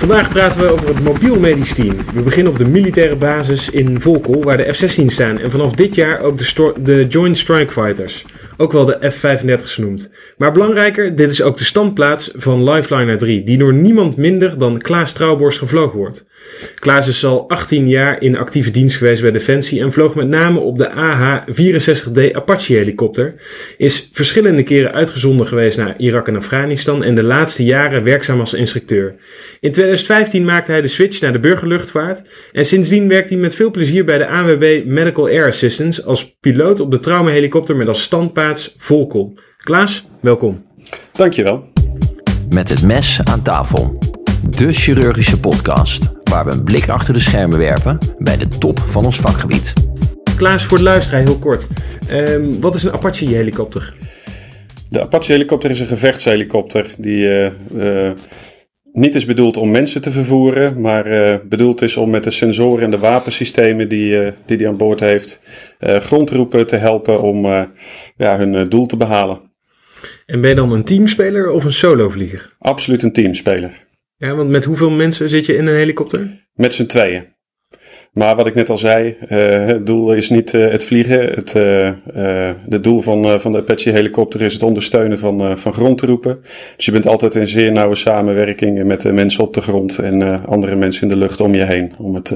Vandaag praten we over het mobiel medisch team. We beginnen op de militaire basis in Volkel, waar de F-16 staan. En vanaf dit jaar ook de, de Joint Strike Fighters. Ook wel de F-35 genoemd. Maar belangrijker, dit is ook de standplaats van Lifeliner 3, die door niemand minder dan Klaas Trouwborst gevlogen wordt. Klaas is al 18 jaar in actieve dienst geweest bij Defensie en vloog met name op de AH-64D Apache helikopter. Is verschillende keren uitgezonden geweest naar Irak en Afghanistan en de laatste jaren werkzaam als instructeur. In 2015 maakte hij de switch naar de burgerluchtvaart en sindsdien werkt hij met veel plezier bij de ANWB Medical Air Assistance als piloot op de traumahelikopter met als Volkel. Klaas, welkom. Dankjewel. Met het mes aan tafel. De chirurgische podcast waar we een blik achter de schermen werpen bij de top van ons vakgebied. Klaas, voor de luisteraar heel kort. Ehm, wat is een Apache helikopter? De Apache helikopter is een gevechtshelikopter die eh, eh, niet is bedoeld om mensen te vervoeren, maar eh, bedoeld is om met de sensoren en de wapensystemen die eh, die, die aan boord heeft, eh, grondroepen te helpen om ja, hun doel te behalen. En ben je dan een teamspeler of een solovlieger? Absoluut een teamspeler. Ja, want met hoeveel mensen zit je in een helikopter? Met z'n tweeën. Maar wat ik net al zei, eh, het doel is niet eh, het vliegen. Het het doel van, van de Apache helikopter is het ondersteunen van, van grondroepen. Dus je bent altijd in zeer nauwe samenwerking met de mensen op de grond en andere mensen in de lucht om je heen om het,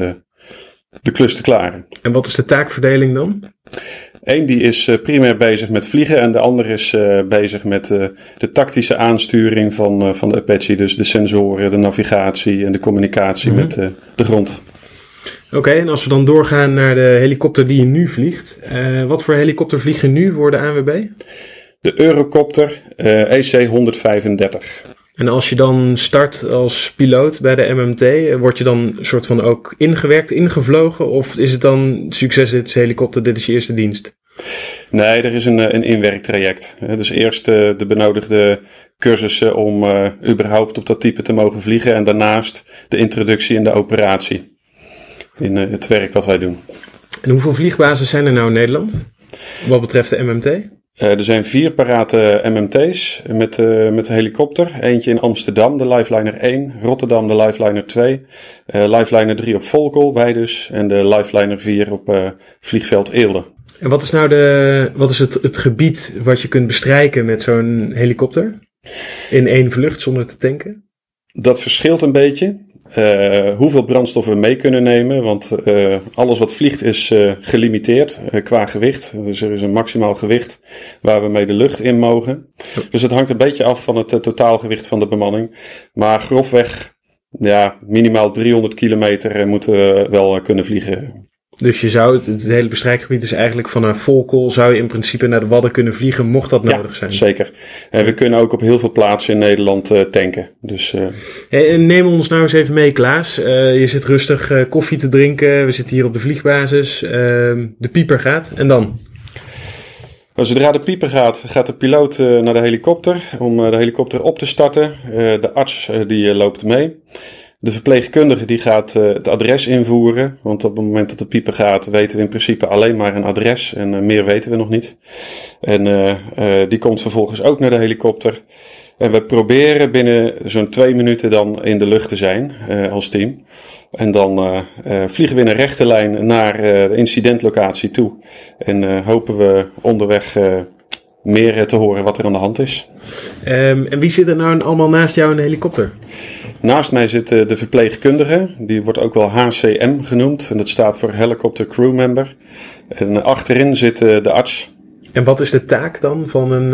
de klus te klaren. En wat is de taakverdeling dan? Eén die is primair bezig met vliegen en de ander is bezig met de tactische aansturing van, van de Apache. Dus de sensoren, de navigatie en de communicatie Mhm. met de grond. Oké, en als we dan doorgaan naar de helikopter die je nu vliegt. eh, wat voor helikopter vlieg je nu voor de ANWB? De Eurocopter eh, EC-135. En als je dan start als piloot bij de MMT, eh, word je dan een soort van ook ingewerkt, ingevlogen? Of is het dan succes, dit is helikopter, dit is je eerste dienst? Nee, er is een, een inwerktraject. Dus eerst de benodigde cursussen om überhaupt op dat type te mogen vliegen. En daarnaast de introductie in de operatie. In eh, het werk wat wij doen. En hoeveel vliegbazen zijn er nou in Nederland? Wat betreft de MMT? Eh, er zijn vier parate MMT's met, eh, met een helikopter. Eentje in Amsterdam, de Lifeliner 1. Rotterdam, de Lifeliner 2. eh Lifeliner 3 op Volkel, wij dus. En de Lifeliner 4 op vliegveld Eelde. En wat is nou de, wat is het, het gebied wat je kunt bestrijken met zo'n helikopter? In één vlucht zonder te tanken? Dat verschilt een beetje. Eh, hoeveel brandstof we mee kunnen nemen. Want eh, alles wat vliegt is eh, gelimiteerd qua gewicht. Dus er is een maximaal gewicht waar we mee de lucht in mogen. Dus het hangt een beetje af van het totaalgewicht van de bemanning. Maar grofweg, ja, minimaal 300 kilometer moeten we wel kunnen vliegen. Dus je zou, het, het hele bestrijkgebied is eigenlijk vanaf Volkel, zou je in principe naar de Wadden kunnen vliegen, mocht dat nodig zijn. Zeker. En we kunnen ook op heel veel plaatsen in Nederland eh, tanken. Dus eh, Hey, neem ons nou eens even mee, Klaas. Eh, je zit rustig eh, koffie te drinken. We zitten hier op de vliegbasis. Ehm, de pieper gaat. En dan? Maar Zodra de pieper gaat, gaat de piloot eh, naar de helikopter om eh, de helikopter op te starten. Eh, de arts eh, die eh, loopt mee. De verpleegkundige die gaat eh, het adres invoeren. Want op het moment dat de pieper gaat, weten we in principe alleen maar een adres. En eh, meer weten we nog niet. En eh, die komt vervolgens ook naar de helikopter. En we proberen binnen zo'n twee minuten dan in de lucht te zijn als team. En dan vliegen we in een rechte lijn naar de incidentlocatie toe. En hopen we onderweg meer eh, te horen wat er aan de hand is. Ehm, en wie zit er nou allemaal naast jou in de helikopter? Naast mij zit eh, de verpleegkundige. Die wordt ook wel HCM genoemd. En dat staat voor Helicopter Crew Member. En achterin zit eh, de arts. En wat is de taak dan van een,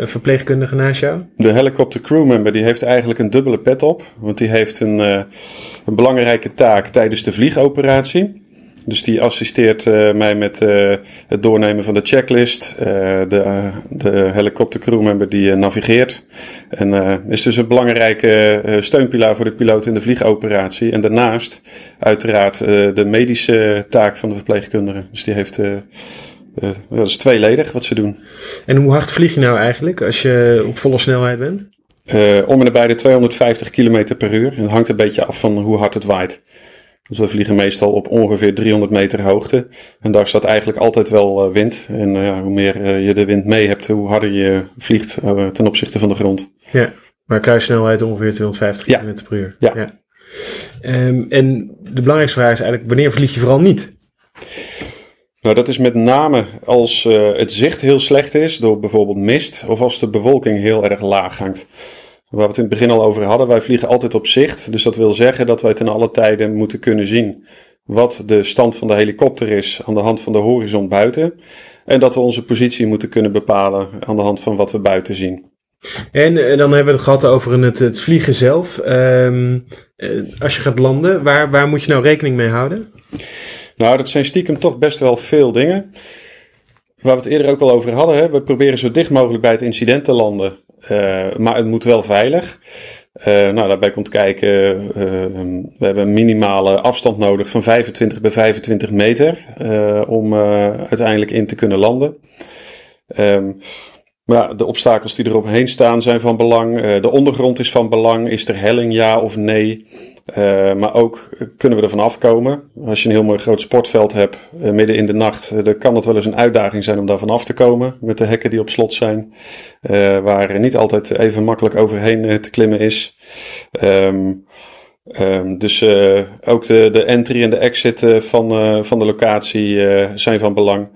een verpleegkundige naast jou? De helicopter crewmember die heeft eigenlijk een dubbele pet op. Want die heeft een, een belangrijke taak tijdens de vliegoperatie. Dus die assisteert eh, mij met eh, het doornemen van de checklist. Eh, de, de helikopter crewmember die navigeert. En is dus een belangrijke steunpilaar voor de piloot in de vliegoperatie. En daarnaast uiteraard de medische taak van de verpleegkundige. Dus die heeft... dat is tweeledig wat ze doen. En hoe hard vlieg je nou eigenlijk als je op volle snelheid bent? Om en nabij de 250 km per uur. En het hangt een beetje af van hoe hard het waait. Dus we vliegen meestal op ongeveer 300 meter hoogte. En daar staat eigenlijk altijd wel eh, wind. En eh, ja, hoe meer eh, je de wind mee hebt, hoe harder je vliegt ten opzichte van de grond. Ja. Maar kruissnelheid ongeveer 250 Ja. km per uur. Ja. Ehm, en de belangrijkste vraag is eigenlijk, wanneer vlieg je vooral niet? Nou, dat is met name als uh, het zicht heel slecht is door bijvoorbeeld mist of als de bewolking heel erg laag hangt. Waar we het in het begin al over hadden, wij vliegen altijd op zicht. Dus dat wil zeggen dat wij ten alle tijden moeten kunnen zien wat de stand van de helikopter is aan de hand van de horizon buiten. En dat we onze positie moeten kunnen bepalen aan de hand van wat we buiten zien. En, en dan hebben we het gehad over het, het vliegen zelf. Um, als je gaat landen, waar, waar moet je nou rekening mee houden? Nou, dat zijn stiekem toch best wel veel dingen. Waar we het eerder ook al over hadden. Hè? We proberen zo dicht mogelijk bij het incident te landen. Uh, maar het moet wel veilig. Uh, nou, daarbij komt kijken, uh, we hebben een minimale afstand nodig van 25 bij 25 meter om uiteindelijk in te kunnen landen. Um, maar de obstakels die erop heen staan zijn van belang. de ondergrond is van belang. Is er helling ja of nee? Uh, maar ook kunnen we ervan afkomen. Als je een heel mooi groot sportveld hebt, uh, midden in de nacht, uh, dan kan het wel eens een uitdaging zijn om daarvan af te komen. Met de hekken die op slot zijn, waar niet altijd even makkelijk overheen te klimmen is. Um, um, dus ook de, de entry en de exit van, van de locatie zijn van belang.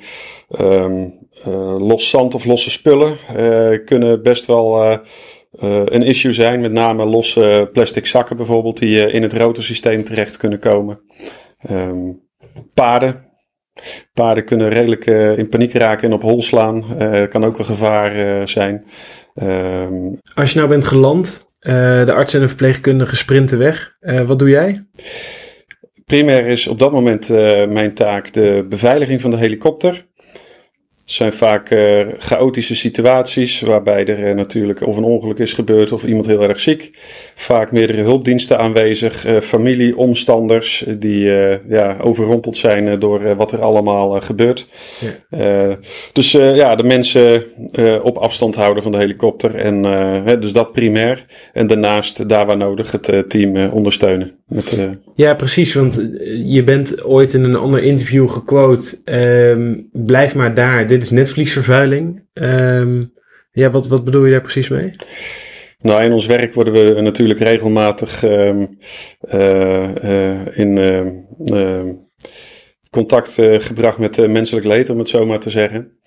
Um, los zand of losse spullen kunnen best wel uh, een issue zijn. Met name losse plastic zakken bijvoorbeeld, die uh, in het rotorsysteem terecht kunnen komen. Um, paarden. Paarden kunnen redelijk uh, in paniek raken en op hol slaan. kan ook een gevaar zijn. Um, Als je nou bent geland, de arts en de verpleegkundige sprinten weg. wat doe jij? Primair is op dat moment mijn taak de beveiliging van de helikopter zijn vaak uh, chaotische situaties waarbij er uh, natuurlijk of een ongeluk is gebeurd of iemand heel erg ziek. Vaak meerdere hulpdiensten aanwezig, uh, familie, omstanders die ja, overrompeld zijn door wat er allemaal gebeurt. Ja. dus ja, de mensen op afstand houden van de helikopter en hè, dus dat primair. En daarnaast daar waar nodig het team ondersteunen. Met, ja, precies, want je bent ooit in een ander interview gequote, ehm, blijf maar daar dit is netvliesvervuiling. Um, ja, wat, wat bedoel je daar precies mee? Nou, in ons werk worden we natuurlijk regelmatig um, uh, uh, in uh, contact gebracht met menselijk leed, om het zo maar te zeggen.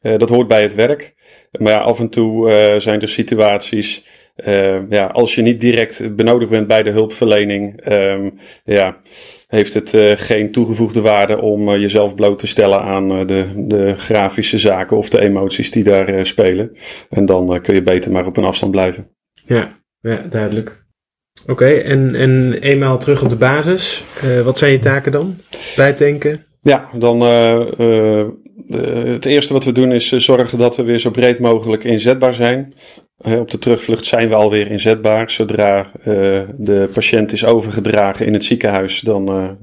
dat hoort bij het werk. Maar ja, af en toe zijn er situaties. ja, als je niet direct benodigd bent bij de hulpverlening, ja, heeft het uh, geen toegevoegde waarde om uh, jezelf bloot te stellen aan uh, de, de grafische zaken of de emoties die daar spelen. En dan kun je beter maar op een afstand blijven. Ja, ja duidelijk. Oké, en, en eenmaal terug op de basis, wat zijn je taken dan? Bijtanken? Ja, dan het eerste wat we doen is zorgen dat we weer zo breed mogelijk inzetbaar zijn. Op de terugvlucht zijn we alweer inzetbaar. Zodra de patiënt is overgedragen in het ziekenhuis dan,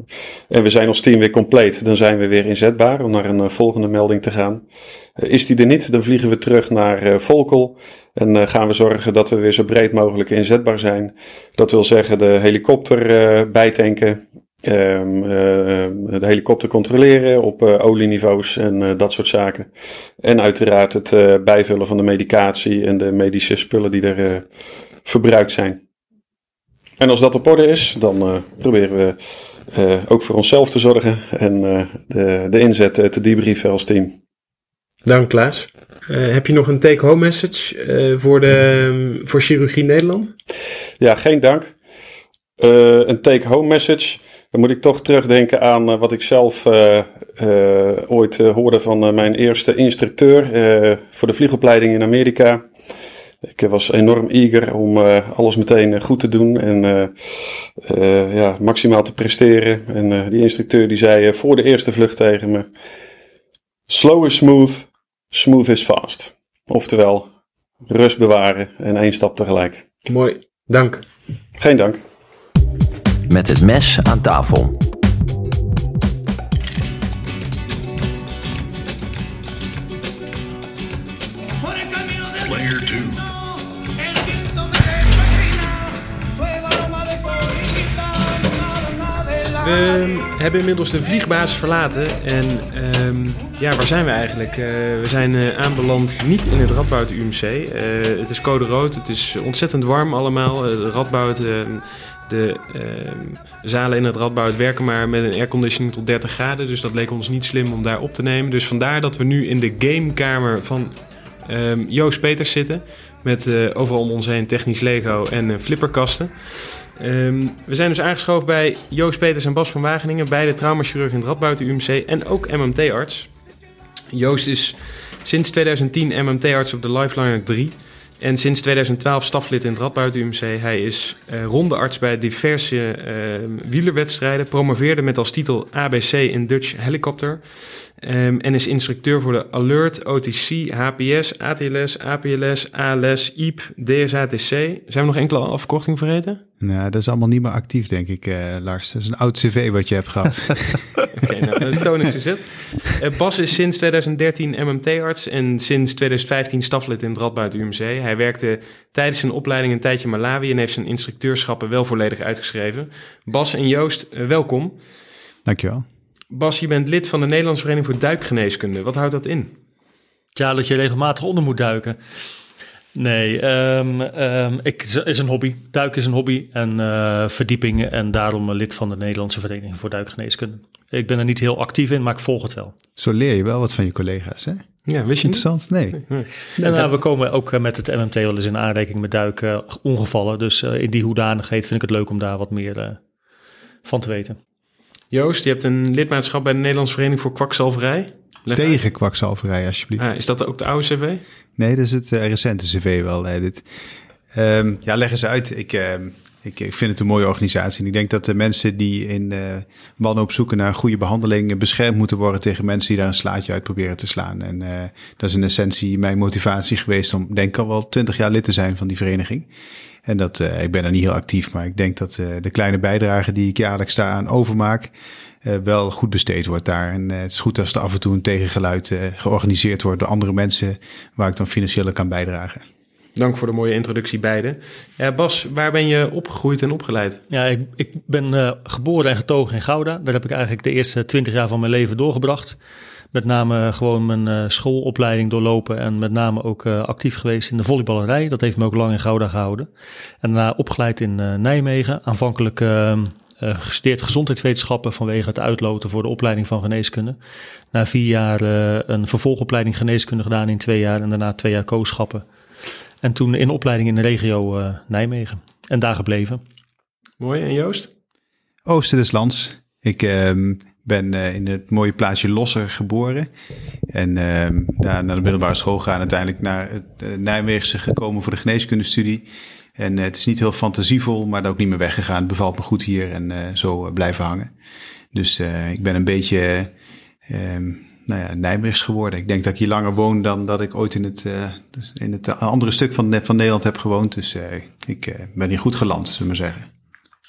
en we zijn als team weer compleet, dan zijn we weer inzetbaar om naar een volgende melding te gaan. is die er niet, dan vliegen we terug naar Volkel en gaan we zorgen dat we weer zo breed mogelijk inzetbaar zijn. Dat wil zeggen de helikopter bijtanken, Um, uh, de helikopter controleren op uh, olieniveaus en uh, dat soort zaken. En uiteraard het bijvullen van de medicatie en de medische spullen die er verbruikt zijn. En als dat op orde is, dan proberen we ook voor onszelf te zorgen en de, de inzet te debriefen als team. Dank Klaas. heb je nog een take-home message voor, de, voor Chirurgie Nederland? Ja, geen dank. een take-home message. Dan moet ik toch terugdenken aan uh, wat ik zelf uh, uh, ooit hoorde van mijn eerste instructeur voor de vliegopleiding in Amerika. Ik was enorm eager om alles meteen goed te doen en ja, maximaal te presteren. En die instructeur die zei voor de eerste vlucht tegen me: Slow is smooth, smooth is fast. Oftewel, rust bewaren en één stap tegelijk. Mooi, dank. Geen dank met het mes aan tafel. We hebben inmiddels de vliegbasis verlaten en um, ja, waar zijn we eigenlijk? Uh, we zijn uh, aanbeland niet in het Radboud UMC. Uh, het is code rood, het is ontzettend warm allemaal. Radboud De ehm, zalen in het Radboud werken maar met een airconditioning tot 30 graden. Dus dat leek ons niet slim om daar op te nemen. Dus vandaar dat we nu in de gamekamer van ehm, Joost Peters zitten. Met eh, overal om ons heen technisch Lego en eh, flipperkasten. Ehm, we zijn dus aangeschoven bij Joost Peters en Bas van Wageningen. Beide traumachirurg in het Radboud UMC en ook MMT-arts. Joost is sinds 2010 MMT-arts op de Lifeliner 3. En sinds 2012 staflid in het Radboud UMC. Hij is uh, rondearts bij diverse uh, wielerwedstrijden. Promoveerde met als titel ABC in Dutch Helicopter. Um, en is instructeur voor de Alert, OTC, HPS, ATLS, APLS, ALS, IEP, DSATC. Zijn we nog enkele afkortingen vergeten? Nou, dat is allemaal niet meer actief, denk ik, uh, Lars. Dat is een oud cv wat je hebt gehad. Oké, okay, nou, dat is tonig gezet. Uh, Bas is sinds 2013 MMT-arts en sinds 2015 staflid in het Radboud UMC. Hij werkte tijdens zijn opleiding een tijdje in Malawi en heeft zijn instructeurschappen wel volledig uitgeschreven. Bas en Joost, uh, welkom. Dankjewel. Bas, je bent lid van de Nederlandse Vereniging voor Duikgeneeskunde. Wat houdt dat in? Ja, dat je regelmatig onder moet duiken. Nee, um, um, ik, is een hobby. Duiken is een hobby en uh, verdiepingen en daarom lid van de Nederlandse Vereniging voor Duikgeneeskunde. Ik ben er niet heel actief in, maar ik volg het wel. Zo leer je wel wat van je collega's, hè? Ja, wist je Interessant? Nee. nee. En uh, we komen ook met het MMT wel eens in aanrekening met duiken ongevallen. Dus uh, in die hoedanigheid vind ik het leuk om daar wat meer uh, van te weten. Joost, je hebt een lidmaatschap bij de Nederlandse Vereniging voor Kwakzalverij. Leg Tegen uit. kwakzalverij, alsjeblieft. Ah, is dat ook de oude cv? Nee, dat is het uh, recente cv wel. Uh, dit. Um, ja, leg eens uit. Ik, uh, ik, ik, vind het een mooie organisatie. En ik denk dat de mensen die in mannen op zoeken naar goede behandeling beschermd moeten worden tegen mensen die daar een slaatje uit proberen te slaan. En dat is in essentie mijn motivatie geweest om, denk ik, al wel twintig jaar lid te zijn van die vereniging. En dat, uh, ik ben er niet heel actief, maar ik denk dat uh, de kleine bijdrage die ik jaarlijks daaraan overmaak, uh, wel goed besteed wordt daar. En het is goed als er af en toe een tegengeluid georganiseerd wordt door andere mensen waar ik dan financieel kan bijdragen. Dank voor de mooie introductie beiden. Ja, Bas, waar ben je opgegroeid en opgeleid? Ja, ik, ik ben geboren en getogen in Gouda. Daar heb ik eigenlijk de eerste twintig jaar van mijn leven doorgebracht met name gewoon mijn uh, schoolopleiding doorlopen en met name ook uh, actief geweest in de volleyballerij. Dat heeft me ook lang in Gouda gehouden. En daarna opgeleid in uh, Nijmegen, aanvankelijk gestudeerd gezondheidswetenschappen vanwege het uitloten voor de opleiding van geneeskunde. Na vier jaar een vervolgopleiding geneeskunde gedaan in twee jaar en daarna twee jaar kooschappen. En toen in opleiding in de regio Nijmegen en daar gebleven. Mooi, en Joost? Oosten des lands. Ik ehm, ben uh, in het mooie plaatsje Losser geboren. En uh, daar naar de middelbare school gegaan. Uiteindelijk naar het uh, Nijmeegse gekomen voor de geneeskundestudie. En het is niet heel fantasievol, maar ook niet meer weggegaan. Het bevalt me goed hier en zo blijven hangen. Dus ik ben een beetje ehm, nou ja, Nijmeegs geworden. Ik denk dat ik hier langer woon dan dat ik ooit in het, in het andere stuk van, van Nederland heb gewoond. Dus ik ben hier goed geland, zullen we zeggen.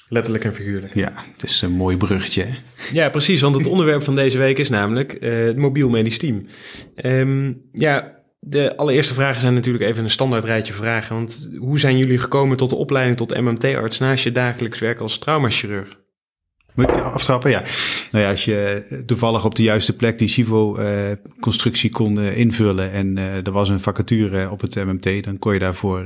Letterlijk en figuurlijk. Ja, het is een mooi bruggetje. Hè? Ja, precies. Want het onderwerp van deze week is namelijk uh, het mobiel medisch team. Um, ja, de allereerste vragen zijn natuurlijk even een standaard rijtje vragen. Want hoe zijn jullie gekomen tot de opleiding tot MMT-arts naast je dagelijks werk als traumachirurg? Moet ik aftrappen? Ja. Nou ja, als je toevallig op de juiste plek die Chivo-constructie uh, kon uh, invullen en er was een vacature op het MMT, dan kon je daarvoor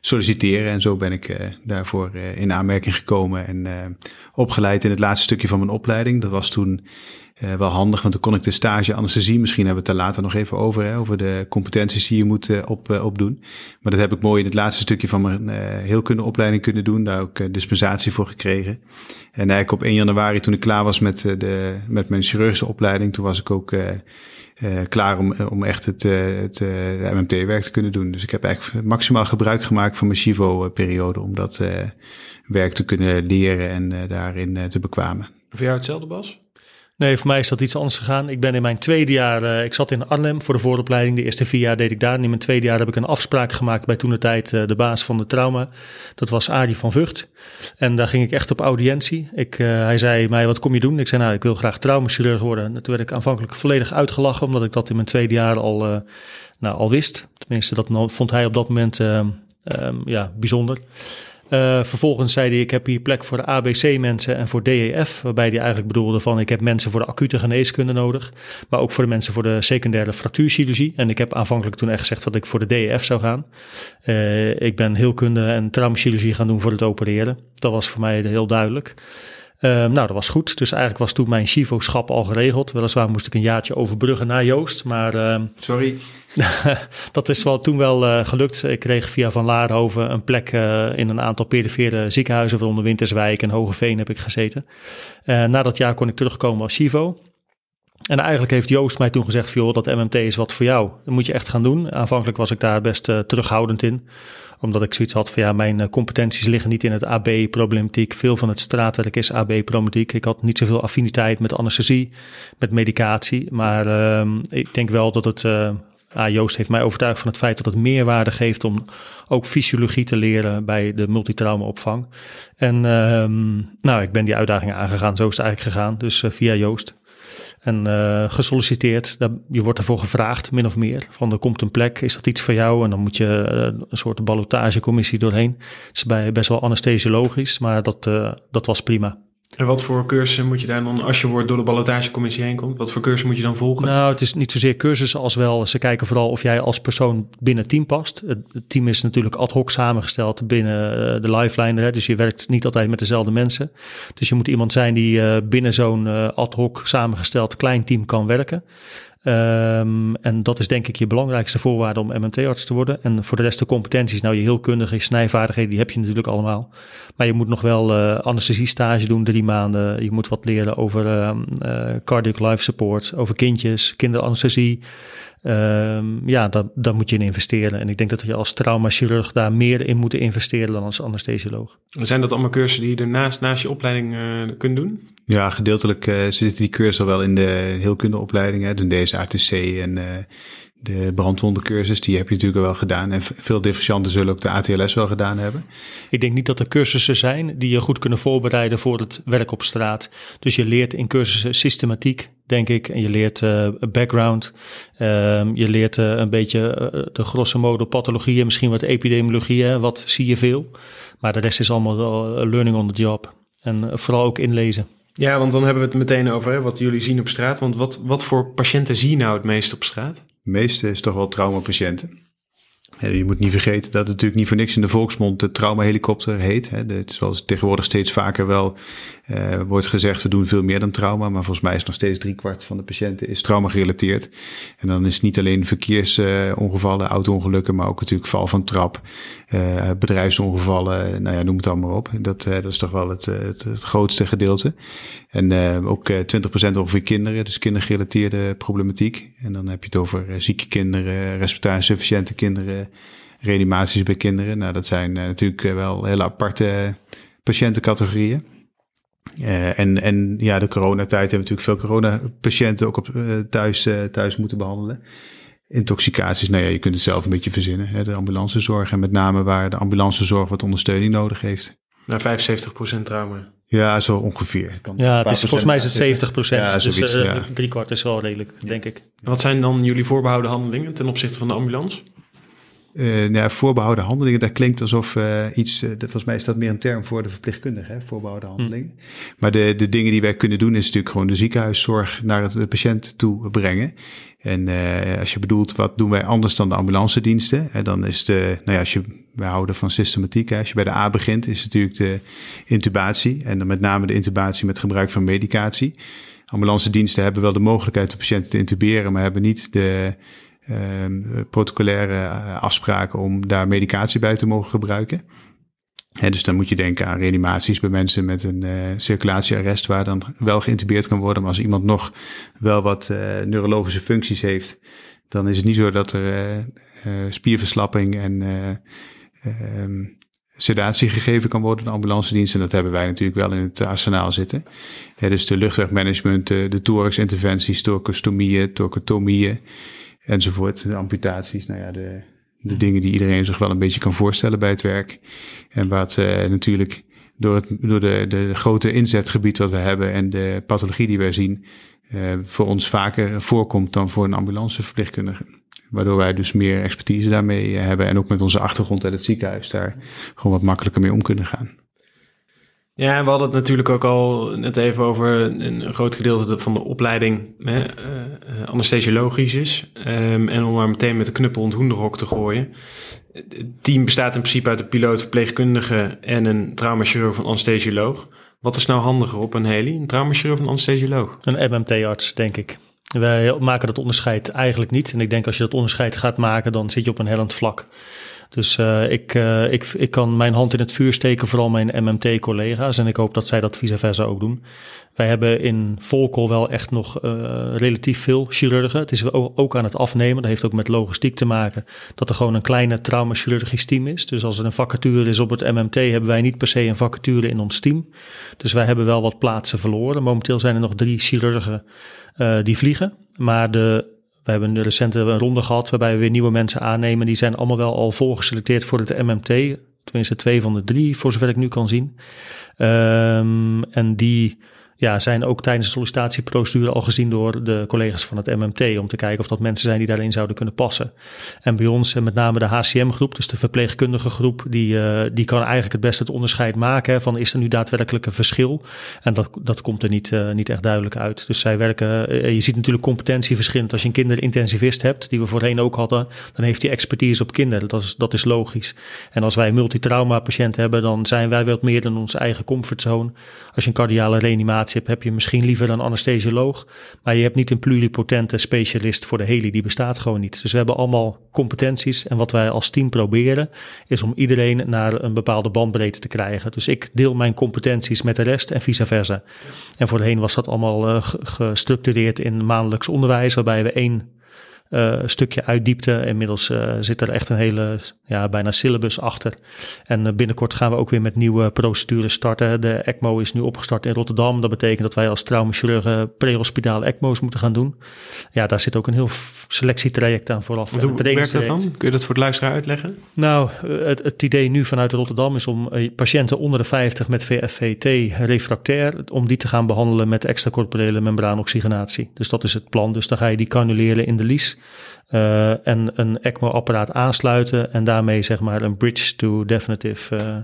solliciteren. En zo ben ik daarvoor in aanmerking gekomen en opgeleid in het laatste stukje van mijn opleiding. Dat was toen uh, wel handig, want dan kon ik de stage anesthesie, misschien hebben we het daar later nog even over, hè, over de competenties die je moet uh, op, uh, opdoen. Maar dat heb ik mooi in het laatste stukje van mijn heelkundeopleiding kunnen doen, daar ook dispensatie voor gekregen. En eigenlijk op 1 januari, toen ik klaar was met, de, met mijn chirurgische opleiding, toen was ik ook klaar om, om echt het, het MMT-werk te kunnen doen. Dus ik heb eigenlijk maximaal gebruik gemaakt van mijn Chivo-periode om dat werk te kunnen leren en daarin te bekwamen. Voor jou hetzelfde, Bas? Nee, voor mij is dat iets anders gegaan. Ik ben in mijn tweede jaar, uh, ik zat in Arnhem voor de vooropleiding. De eerste vier jaar deed ik daar. In mijn tweede jaar heb ik een afspraak gemaakt bij toen de tijd uh, de baas van de trauma. Dat was Arie van Vught. En daar ging ik echt op audiëntie. Ik, uh, hij zei mij, wat kom je doen? Ik zei, nou, ik wil graag traumachirurg worden. En toen werd ik aanvankelijk volledig uitgelachen, omdat ik dat in mijn tweede jaar al, nou, al wist. Tenminste, dat vond hij op dat moment um, ja, bijzonder. Uh, vervolgens zei hij, ik heb hier plek voor de ABC-mensen en voor DEF. Waarbij hij eigenlijk bedoelde van, ik heb mensen voor de acute geneeskunde nodig. Maar ook voor de mensen voor de secundaire fractuurchirurgie. En ik heb aanvankelijk toen echt gezegd dat ik voor de DEF zou gaan. Uh, ik ben heelkunde en traumachirurgie gaan doen voor het opereren. Dat was voor mij heel duidelijk. Uh, nou, dat was goed. Dus eigenlijk was toen mijn Chivo-schap al geregeld. Weliswaar moest ik een jaartje overbruggen naar Joost. Maar uh, Sorry. dat is wel, toen wel uh, gelukt. Ik kreeg via Van Laarhoven een plek in een aantal perifere ziekenhuizen, waaronder Winterswijk en Hogeveen heb ik gezeten. na dat jaar kon ik terugkomen als Chivo. En eigenlijk heeft Joost mij toen gezegd: joh, dat MMT is wat voor jou. Dat moet je echt gaan doen. Aanvankelijk was ik daar best terughoudend in omdat ik zoiets had van ja, mijn competenties liggen niet in het AB-problematiek. Veel van het straatwerk is AB-problematiek. Ik had niet zoveel affiniteit met anesthesie, met medicatie. Maar uh, ik denk wel dat het Ah, Joost heeft mij overtuigd van het feit dat het meerwaarde geeft om ook fysiologie te leren bij de multitraumaopvang. En uh, nou, ik ben die uitdaging aangegaan. Zo is het eigenlijk gegaan. Dus uh, via Joost. En uh, gesolliciteerd, je wordt ervoor gevraagd, min of meer. Van er komt een plek, is dat iets voor jou? En dan moet je uh, een soort ballotagecommissie doorheen. Het is bij best wel anesthesiologisch, maar dat, uh, dat was prima. En wat voor cursussen moet je daar dan, als je wordt door de ballotagecommissie heen komt, wat voor cursussen moet je dan volgen? Nou, het is niet zozeer cursussen als wel, ze kijken vooral of jij als persoon binnen het team past. Het team is natuurlijk ad hoc samengesteld binnen uh, de lifeline, hè, dus je werkt niet altijd met dezelfde mensen. Dus je moet iemand zijn die uh, binnen zo'n uh, ad hoc samengesteld klein team kan werken. Um, en dat is denk ik je belangrijkste voorwaarde om MMT-arts te worden. En voor de rest de competenties, nou je heel kundige snijvaardigheden, die heb je natuurlijk allemaal. Maar je moet nog wel uh, anesthesiestage doen, drie maanden. Je moet wat leren over uh, uh, cardiac life support, over kindjes, kinderanesthesie. Um, ja, dat, daar moet je in investeren. En ik denk dat je als traumachirurg daar meer in moet investeren dan als anesthesioloog. Zijn dat allemaal cursussen die je ernaast naast je opleiding uh, kunt doen? Ja, gedeeltelijk uh, zitten die cursussen wel in de heelkundeopleiding. Hè, de DSATC en uh, de brandwondencursus, die heb je natuurlijk wel gedaan. En veel differentianten zullen ook de ATLS wel gedaan hebben. Ik denk niet dat er cursussen zijn die je goed kunnen voorbereiden voor het werk op straat. Dus je leert in cursussen systematiek, denk ik. En je leert uh, background. Uh, je leert uh, een beetje uh, de grosso modo pathologieën, misschien wat epidemiologieën. Wat zie je veel. Maar de rest is allemaal learning on the job. En vooral ook inlezen. Ja, want dan hebben we het meteen over hè, wat jullie zien op straat. Want wat, wat voor patiënten zie je nou het meest op straat? Meeste is toch wel traumapatiënten. Je moet niet vergeten dat het natuurlijk niet voor niks in de volksmond de traumahelikopter heet. Het is wel tegenwoordig steeds vaker wel uh, wordt gezegd, we doen veel meer dan trauma. Maar volgens mij is nog steeds driekwart van de patiënten is trauma gerelateerd. En dan is het niet alleen verkeersongevallen, uh, auto-ongelukken, maar ook natuurlijk val van trap, uh, bedrijfsongevallen, nou ja, noem het allemaal op. Dat, dat is toch wel het, het, grootste gedeelte. En ook 20% ongeveer kinderen, dus kindergerelateerde problematiek. En dan heb je het over zieke kinderen, respiratorisufficiënte kinderen, reanimaties bij kinderen. Nou, dat zijn natuurlijk wel hele aparte patiëntencategorieën. Uh, en, en ja, de coronatijd hebben natuurlijk veel coronapatiënten ook op, uh, thuis, uh, thuis moeten behandelen. Intoxicaties, nou ja, je kunt het zelf een beetje verzinnen. Hè, de ambulancezorg en met name waar de ambulancezorg wat ondersteuning nodig heeft. Naar 75% trauma. Ja, zo ongeveer. Kan ja, het is, volgens mij is het 70 procent. Ja, dus zoiets, ja. drie kwart is wel redelijk, ja. denk ik. Wat zijn dan jullie voorbehouden handelingen ten opzichte van de ambulance? Uh, nou ja, voorbehouden handelingen, dat klinkt alsof uh, iets, uh, volgens mij is dat meer een term voor de verpleegkundige, hè, voorbehouden handelingen. Hm. Maar de, de dingen die wij kunnen doen is natuurlijk gewoon de ziekenhuiszorg naar het, de patiënt toe brengen. En als je bedoelt, wat doen wij anders dan de ambulance diensten? Hè, dan is de, nou ja, als je, wij houden van systematiek, hè, als je bij de A begint, is natuurlijk de intubatie. En dan met name de intubatie met gebruik van medicatie. Ambulance diensten hebben wel de mogelijkheid de patiënt te intuberen, maar hebben niet de protocolaire afspraken om daar medicatie bij te mogen gebruiken. He, dus dan moet je denken aan reanimaties bij mensen met een uh, circulatiearrest, waar dan wel geïntubeerd kan worden. Maar als iemand nog wel wat uh, neurologische functies heeft, dan is het niet zo dat er spierverslapping en um, sedatie gegeven kan worden, de ambulance dienst. En dat hebben wij natuurlijk wel in het arsenaal zitten. Dus de luchtwegmanagement, de, de thoraxinterventies, torcostomieën, torcotomieën enzovoort. De amputaties, nou ja, de, de dingen die iedereen zich wel een beetje kan voorstellen bij het werk. En wat uh, natuurlijk door, het, door de, de grote inzetgebied wat we hebben en de pathologie die wij zien, uh, voor ons vaker voorkomt dan voor een ambulanceverpleegkundige. Waardoor wij dus meer expertise daarmee hebben. En ook met onze achtergrond uit het ziekenhuis daar gewoon wat makkelijker mee om kunnen gaan. Ja, we hadden het natuurlijk ook al net even over een groot gedeelte van de opleiding hè, uh, anesthesiologisch is. Um, en om maar meteen met de knuppel het hoenderhok te gooien. Het team bestaat in principe uit een piloot, verpleegkundige en een traumachirurg van anesthesioloog. Wat is nou handiger op een heli? Een traumachirurg of anesthesioloog? Een MMT-arts, denk ik. Wij maken dat onderscheid eigenlijk niet. En ik denk als je dat onderscheid gaat maken, dan zit je op een hellend vlak. Dus uh, ik, uh, ik, ik kan mijn hand in het vuur steken, vooral mijn MMT-collega's. En ik hoop dat zij dat vice versa ook doen. Wij hebben in Volkel wel echt nog uh, relatief veel chirurgen. Het is ook aan het afnemen. Dat heeft ook met logistiek te maken. Dat er gewoon een kleine traumachirurgisch team is. Dus als er een vacature is op het MMT, hebben wij niet per se een vacature in ons team. Dus wij hebben wel wat plaatsen verloren. Momenteel zijn er nog drie chirurgen die vliegen. Maar de we hebben een recente een ronde gehad waarbij we weer nieuwe mensen aannemen. Die zijn allemaal wel al voorgeselecteerd voor het MMT. Tenminste twee van de drie, voor zover ik nu kan zien. Um, en die ja, zijn ook tijdens de sollicitatieprocedure al gezien door de collega's van het MMT. Om te kijken of dat mensen zijn die daarin zouden kunnen passen. En bij ons, en met name de HCM-groep, dus de verpleegkundige groep, die, uh, die kan eigenlijk het beste het onderscheid maken van is er nu daadwerkelijk een verschil. En dat, dat komt er niet, uh, niet echt duidelijk uit. Dus zij werken, je ziet natuurlijk competentie verschillend. Als je een kinderintensivist hebt, die we voorheen ook hadden, dan heeft hij expertise op kinderen. Dat is, dat is logisch. En als wij een multitrauma patiënt hebben, dan zijn wij wat meer dan onze eigen comfortzone. Als je een cardiale reanimatie heb je misschien liever een anesthesioloog. Maar je hebt niet een pluripotente specialist voor de heli. Die bestaat gewoon niet. Dus we hebben allemaal competenties. En wat wij als team proberen, is om iedereen naar een bepaalde bandbreedte te krijgen. Dus ik deel mijn competenties met de rest en vice versa. En voorheen was dat allemaal uh, gestructureerd in maandelijks onderwijs, waarbij we één uh, stukje uitdiepte. Inmiddels uh, zit er echt een hele, ja, bijna syllabus achter. En uh, binnenkort gaan we ook weer met nieuwe procedures starten. De ECMO is nu opgestart in Rotterdam. Dat betekent dat wij als traumachirurgen prehospitale ECMO's moeten gaan doen. Ja, daar zit ook een heel selectietraject aan vooraf. Want hoe werkt dat dan? Kun je dat voor het luisteraar uitleggen? Nou, het, het idee nu vanuit Rotterdam is om patiënten onder de 50 met VFVT refractair, om die te gaan behandelen met extracorporele membraanoxygenatie. Dus dat is het plan. Dus dan ga je die canuleren in de lies. Uh, en een ECMO-apparaat aansluiten en daarmee zeg maar een bridge to definitive uh,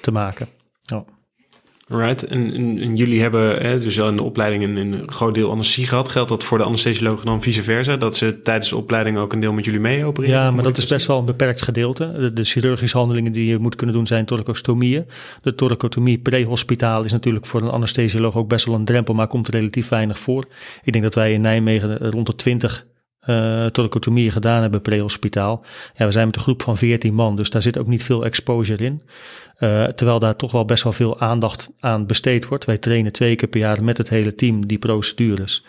te maken. Oh. Right. En, en, en, jullie hebben hè, dus al in de opleiding een, een groot deel anesthesie gehad. Geldt dat voor de anesthesiologen dan vice versa? Dat ze tijdens de opleiding ook een deel met jullie mee opereren? Ja, maar dat is best wel een beperkt gedeelte. De, de, chirurgische handelingen die je moet kunnen doen zijn thoracostomieën. De thoracotomie pre-hospitaal is natuurlijk voor een anesthesioloog ook best wel een drempel, maar komt relatief weinig voor. Ik denk dat wij in Nijmegen rond de 20 uh, gedaan hebben pre-hospitaal. Ja, we zijn met een groep van 14 man, dus daar zit ook niet veel exposure in. Uh, terwijl daar toch wel best wel veel aandacht aan besteed wordt. Wij trainen twee keer per jaar met het hele team die procedures.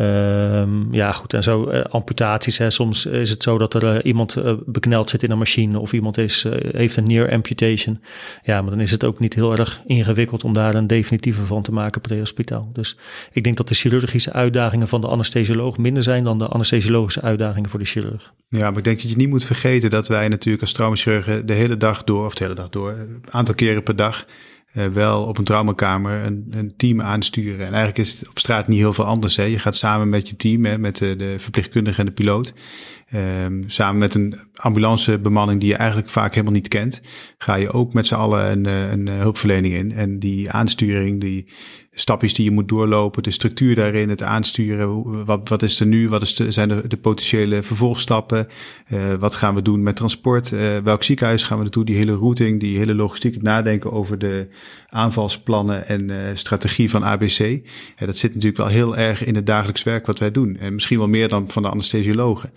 Um, ja, goed. En zo uh, amputaties. Hè. Soms is het zo dat er uh, iemand uh, bekneld zit in een machine of iemand is, heeft een near amputation. Ja, maar dan is het ook niet heel erg ingewikkeld om daar een definitieve van te maken pre-hospitaal. Dus ik denk dat de chirurgische uitdagingen van de anesthesioloog minder zijn dan de anesthesiologische uitdagingen voor de chirurg. Ja, maar ik denk dat je niet moet vergeten dat wij natuurlijk als traumachirurgen de hele dag door, of de hele dag door, een aantal keren per dag uh, wel op een traumakamer een, een, team aansturen. En eigenlijk is het op straat niet heel veel anders. Hè. Je gaat samen met je team, hè, met de, de verpleegkundige en de piloot. Um, samen met een ambulancebemanning die je eigenlijk vaak helemaal niet kent, ga je ook met z'n allen een, eh, een, een hulpverlening in. En die aansturing, die, stapjes die je moet doorlopen, de structuur daarin, het aansturen. Wat, wat is er nu? Wat is de, zijn de, de potentiële vervolgstappen? Uh, wat gaan we doen met transport? Uh, welk ziekenhuis gaan we naartoe? Die hele routing, die hele logistiek, het nadenken over de aanvalsplannen en uh, strategie van ABC. dat zit natuurlijk wel heel erg in het dagelijks werk wat wij doen. En misschien wel meer dan van de anesthesiologen.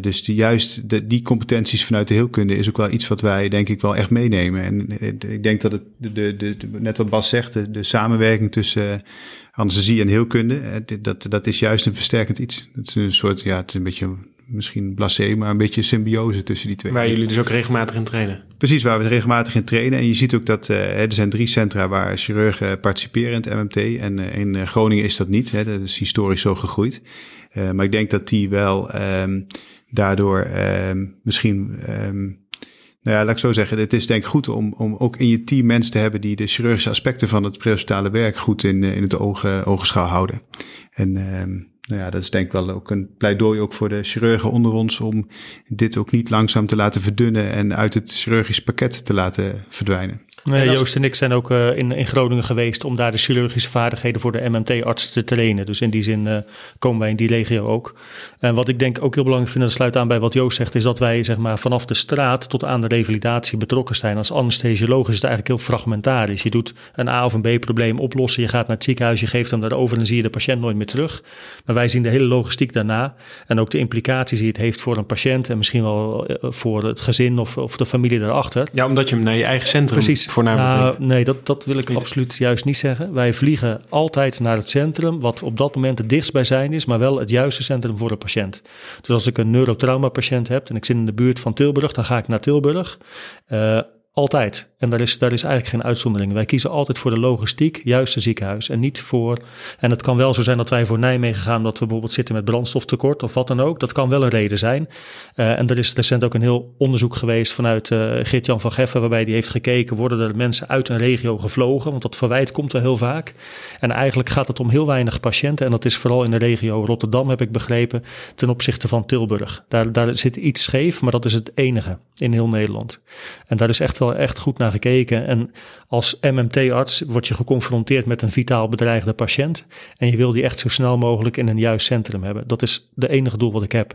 dus die, juist die competenties vanuit de heelkunde is ook wel iets wat wij denk ik wel echt meenemen. En ik denk dat het, de, de, net wat Bas zegt, de, samenwerking tussen uh, anesthesie en heelkunde, dat, dat is juist een versterkend iets. Het is een soort, ja, het is een beetje misschien blasé, maar een beetje symbiose tussen die twee. Waar jullie dus ook regelmatig in trainen? Precies, waar we regelmatig in trainen. En je ziet ook dat uh, er zijn drie centra waar chirurgen participeren in het MMT. En uh, in Groningen is dat niet. Hè, dat is historisch zo gegroeid. Uh, maar ik denk dat die wel um, daardoor um, misschien um, nou ja, laat ik zo zeggen. Het is denk ik goed om, om ook in je team mensen te hebben die de chirurgische aspecten van het prehospitale werk goed in, in het oog, ogenschouw houden. En nou ja, dat is denk ik wel ook een pleidooi ook voor de chirurgen onder ons om dit ook niet langzaam te laten verdunnen en uit het chirurgisch pakket te laten verdwijnen. Nee, Joost en ik zijn ook uh, in, in Groningen geweest om daar de chirurgische vaardigheden voor de MMT-artsen te trainen. Dus in die zin uh, komen wij in die regio ook. En wat ik denk ook heel belangrijk vind, en dat sluit aan bij wat Joost zegt, is dat wij zeg maar, vanaf de straat tot aan de revalidatie betrokken zijn. Als anesthesioloog is het eigenlijk heel fragmentarisch. Je doet een A of een B-probleem oplossen, je gaat naar het ziekenhuis, je geeft hem daarover en zie je de patiënt nooit meer terug. Maar wij zien de hele logistiek daarna en ook de implicaties die het heeft voor een patiënt en misschien wel uh, voor het gezin of, of de familie daarachter. Ja, omdat je hem naar je eigen centrum Precies nou, nee, dat, dat wil ik niet. absoluut juist niet zeggen. Wij vliegen altijd naar het centrum, wat op dat moment het dichtstbijzijn is, maar wel het juiste centrum voor de patiënt. Dus als ik een neurotrauma patiënt heb en ik zit in de buurt van Tilburg, dan ga ik naar Tilburg. Uh, altijd. En daar is, daar is eigenlijk geen uitzondering. Wij kiezen altijd voor de logistiek, juiste ziekenhuis. En niet voor. En het kan wel zo zijn dat wij voor Nijmegen gaan, dat we bijvoorbeeld zitten met brandstoftekort of wat dan ook. Dat kan wel een reden zijn. Uh, en er is recent ook een heel onderzoek geweest vanuit uh, Geert-Jan van Geffen, waarbij die heeft gekeken: worden er mensen uit een regio gevlogen? Want dat verwijt komt wel heel vaak. En eigenlijk gaat het om heel weinig patiënten. En dat is vooral in de regio Rotterdam, heb ik begrepen, ten opzichte van Tilburg. Daar, daar zit iets scheef, maar dat is het enige in heel Nederland. En daar is echt wel echt goed naar gekeken. En als MMT-arts word je geconfronteerd met een vitaal bedreigde patiënt. En je wil die echt zo snel mogelijk in een juist centrum hebben. Dat is de enige doel wat ik heb.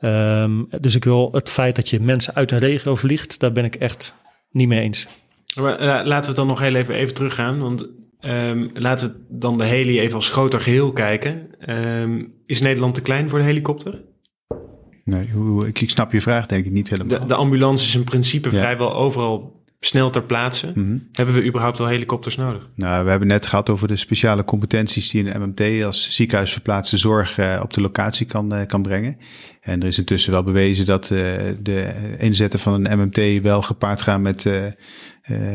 Um, dus ik wil het feit dat je mensen uit een regio vliegt, daar ben ik echt niet mee eens. Maar, uh, laten we dan nog heel even, even teruggaan. Want um, laten we dan de heli even als groter geheel kijken. Um, is Nederland te klein voor de helikopter? Nee, ik, ik snap je vraag denk ik niet helemaal. De, de ambulance is in principe ja. vrijwel overal snel ter plaatse. Mm -hmm. Hebben we überhaupt wel helikopters nodig? Nou, we hebben net gehad over de speciale competenties die een MMT als ziekenhuisverplaatste zorg uh, op de locatie kan, uh, kan brengen. En er is intussen wel bewezen dat uh, de inzetten van een MMT wel gepaard gaan met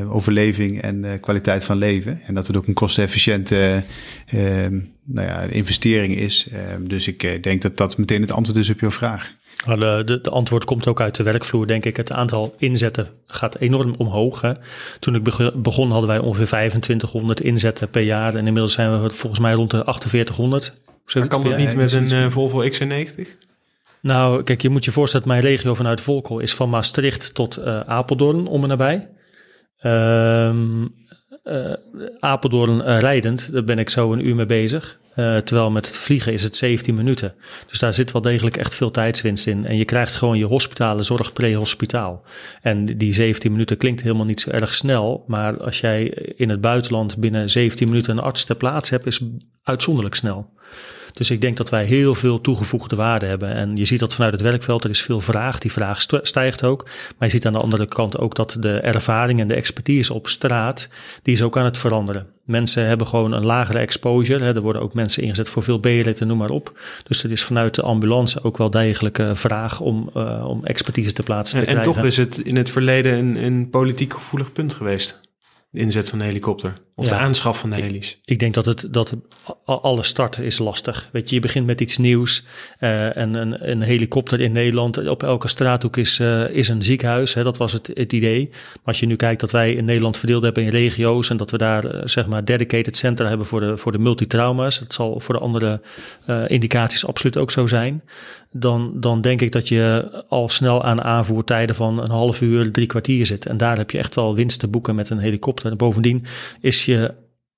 overleving en kwaliteit van leven. En dat het ook een kostenefficiënte nou ja, investering is. dus ik denk dat dat meteen het antwoord is op jouw vraag. De, de, de, antwoord komt ook uit de werkvloer, denk ik. Het aantal inzetten gaat enorm omhoog. Hè. Toen ik begon hadden wij ongeveer 2500 inzetten per jaar. En inmiddels zijn we volgens mij rond de 4800. Maar kan dat niet met een uh, Volvo XC90? Nou, kijk, je moet je voorstellen, mijn regio vanuit Volkel is van Maastricht tot uh, Apeldoorn om en nabij. Um, uh, Apeldoorn uh, rijdend, daar ben ik zo een uur mee bezig. Uh, terwijl met het vliegen is het 17 minuten. Dus daar zit wel degelijk echt veel tijdswinst in. En je krijgt gewoon je hospitale zorg pre-hospitaal. En die 17 minuten klinkt helemaal niet zo erg snel. Maar als jij in het buitenland binnen 17 minuten een arts ter plaatse hebt, is uitzonderlijk snel. Dus ik denk dat wij heel veel toegevoegde waarde hebben. En je ziet dat vanuit het werkveld, er is veel vraag. Die vraag stijgt ook. Maar je ziet aan de andere kant ook dat de ervaring en de expertise op straat, die is ook aan het veranderen. Mensen hebben gewoon een lagere exposure. Hè. Er worden ook mensen ingezet voor veel B-ritten, noem maar op. Dus er is vanuit de ambulance ook wel degelijke vraag om, uh, om expertise te plaatsen. En, te en toch is het in het verleden een, een politiek gevoelig punt geweest de inzet van een helikopter. Of ja, de aanschaf van de helis. Ik, ik, denk dat het dat alle starten is lastig. Weet je, je begint met iets nieuws. Uh, en een, een, helikopter in Nederland, op elke straathoek is, uh, is een ziekenhuis. Hè, dat was het, het, idee. Maar als je nu kijkt dat wij in Nederland verdeeld hebben in regio's. En dat we daar uh, zeg maar dedicated centra hebben voor de, voor de multitrauma's. Dat zal voor de andere indicaties absoluut ook zo zijn. Dan, dan denk ik dat je al snel aan aanvoertijden van een half uur, drie kwartier zit. En daar heb je echt wel winst te boeken met een helikopter. En bovendien is je,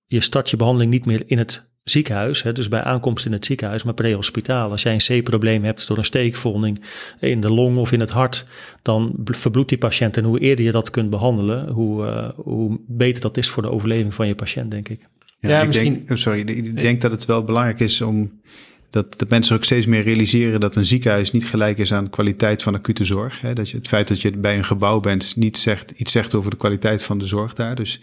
je start je behandeling niet meer in het ziekenhuis, hè, dus bij aankomst in het ziekenhuis, maar pre-hospitaal. Als jij een C-probleem hebt door een steekvonding in de long of in het hart, dan verbloedt die patiënt. En hoe eerder je dat kunt behandelen, hoe, uh, hoe beter dat is voor de overleving van je patiënt, denk ik. Ja, ja ik misschien... denk, oh, sorry, ik denk dat het wel belangrijk is om dat, dat mensen ook steeds meer realiseren dat een ziekenhuis niet gelijk is aan kwaliteit van acute zorg. Hè? Dat je, het feit dat je bij een gebouw bent niet zegt, iets zegt over de kwaliteit van de zorg daar. Dus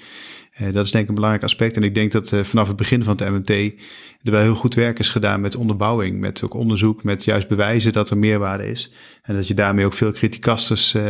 uh, dat is denk ik een belangrijk aspect. En ik denk dat uh, vanaf het begin van het MMT er wel heel goed werk is gedaan met onderbouwing, met ook onderzoek, met juist bewijzen dat er meerwaarde is. En dat je daarmee ook veel criticasters uh,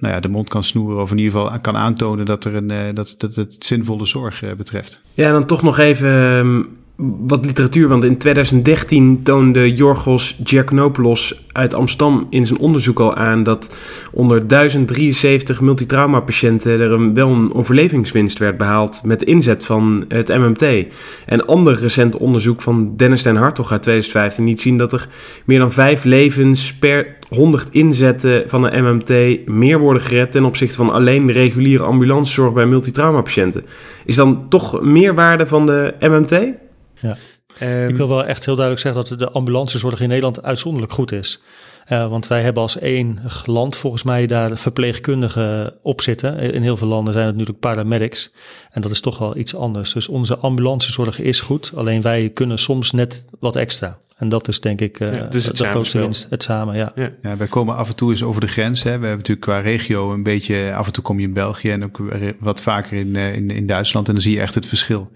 nou ja, de mond kan snoeren of in ieder geval kan aantonen dat, er een, dat, dat het zinvolle zorg betreft. Ja, en dan toch nog even wat literatuur, want in 2013 toonde Jorgos Giacomopoulos uit Amsterdam in zijn onderzoek al aan dat onder 1073 multitrauma-patiënten er een, wel een overlevingswinst werd behaald met de inzet van het MMT. En ander recent onderzoek van Dennis ten Hartog uit 2015 liet zien dat er meer dan vijf levens per 100 inzetten van de MMT meer worden gered ten opzichte van alleen de reguliere ambulancezorg bij multitrauma-patiënten. Is dan toch meerwaarde van de MMT? Ja. Ehm, Ik wil wel echt heel duidelijk zeggen dat de ambulancezorg in Nederland uitzonderlijk goed is. Eh, want wij hebben als één land volgens mij daar verpleegkundigen op zitten. In heel veel landen zijn het natuurlijk paramedics. En dat is toch wel iets anders. Dus onze ambulancezorg is goed. Alleen wij kunnen soms net wat extra. En dat is denk ik uh, Ja, dus het de grootste samenspel. winst. Het samen, ja. ja. Ja, wij komen af en toe eens over de grens. Hè. We hebben natuurlijk qua regio een beetje... Af en toe kom je in België en ook wat vaker in, eh, in, in Duitsland. En dan zie je echt het verschil.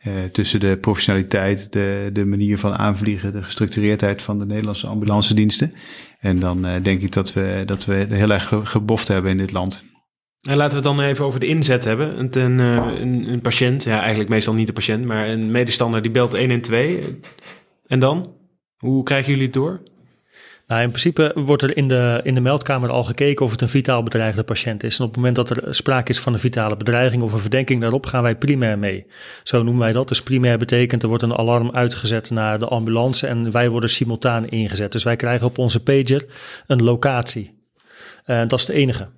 eh, tussen de professionaliteit, de, de manier van aanvliegen, de gestructureerdheid van de Nederlandse ambulance diensten. En dan eh, denk ik dat we, dat we heel erg ge- geboft hebben in dit land. En laten we het dan even over de inzet hebben. Een, een, eh, een, een patiënt, ja eigenlijk meestal niet de patiënt, maar een medestander die belt 112. En dan? Hoe krijgen jullie het door? Nou, in principe wordt er in de, in de meldkamer al gekeken of het een vitaal bedreigde patiënt is. En op het moment dat er sprake is van een vitale bedreiging of een verdenking daarop, gaan wij primair mee. Zo noemen wij dat. Dus primair betekent er wordt een alarm uitgezet naar de ambulance en wij worden simultaan ingezet. Dus wij krijgen op onze pager een locatie. En dat is de enige.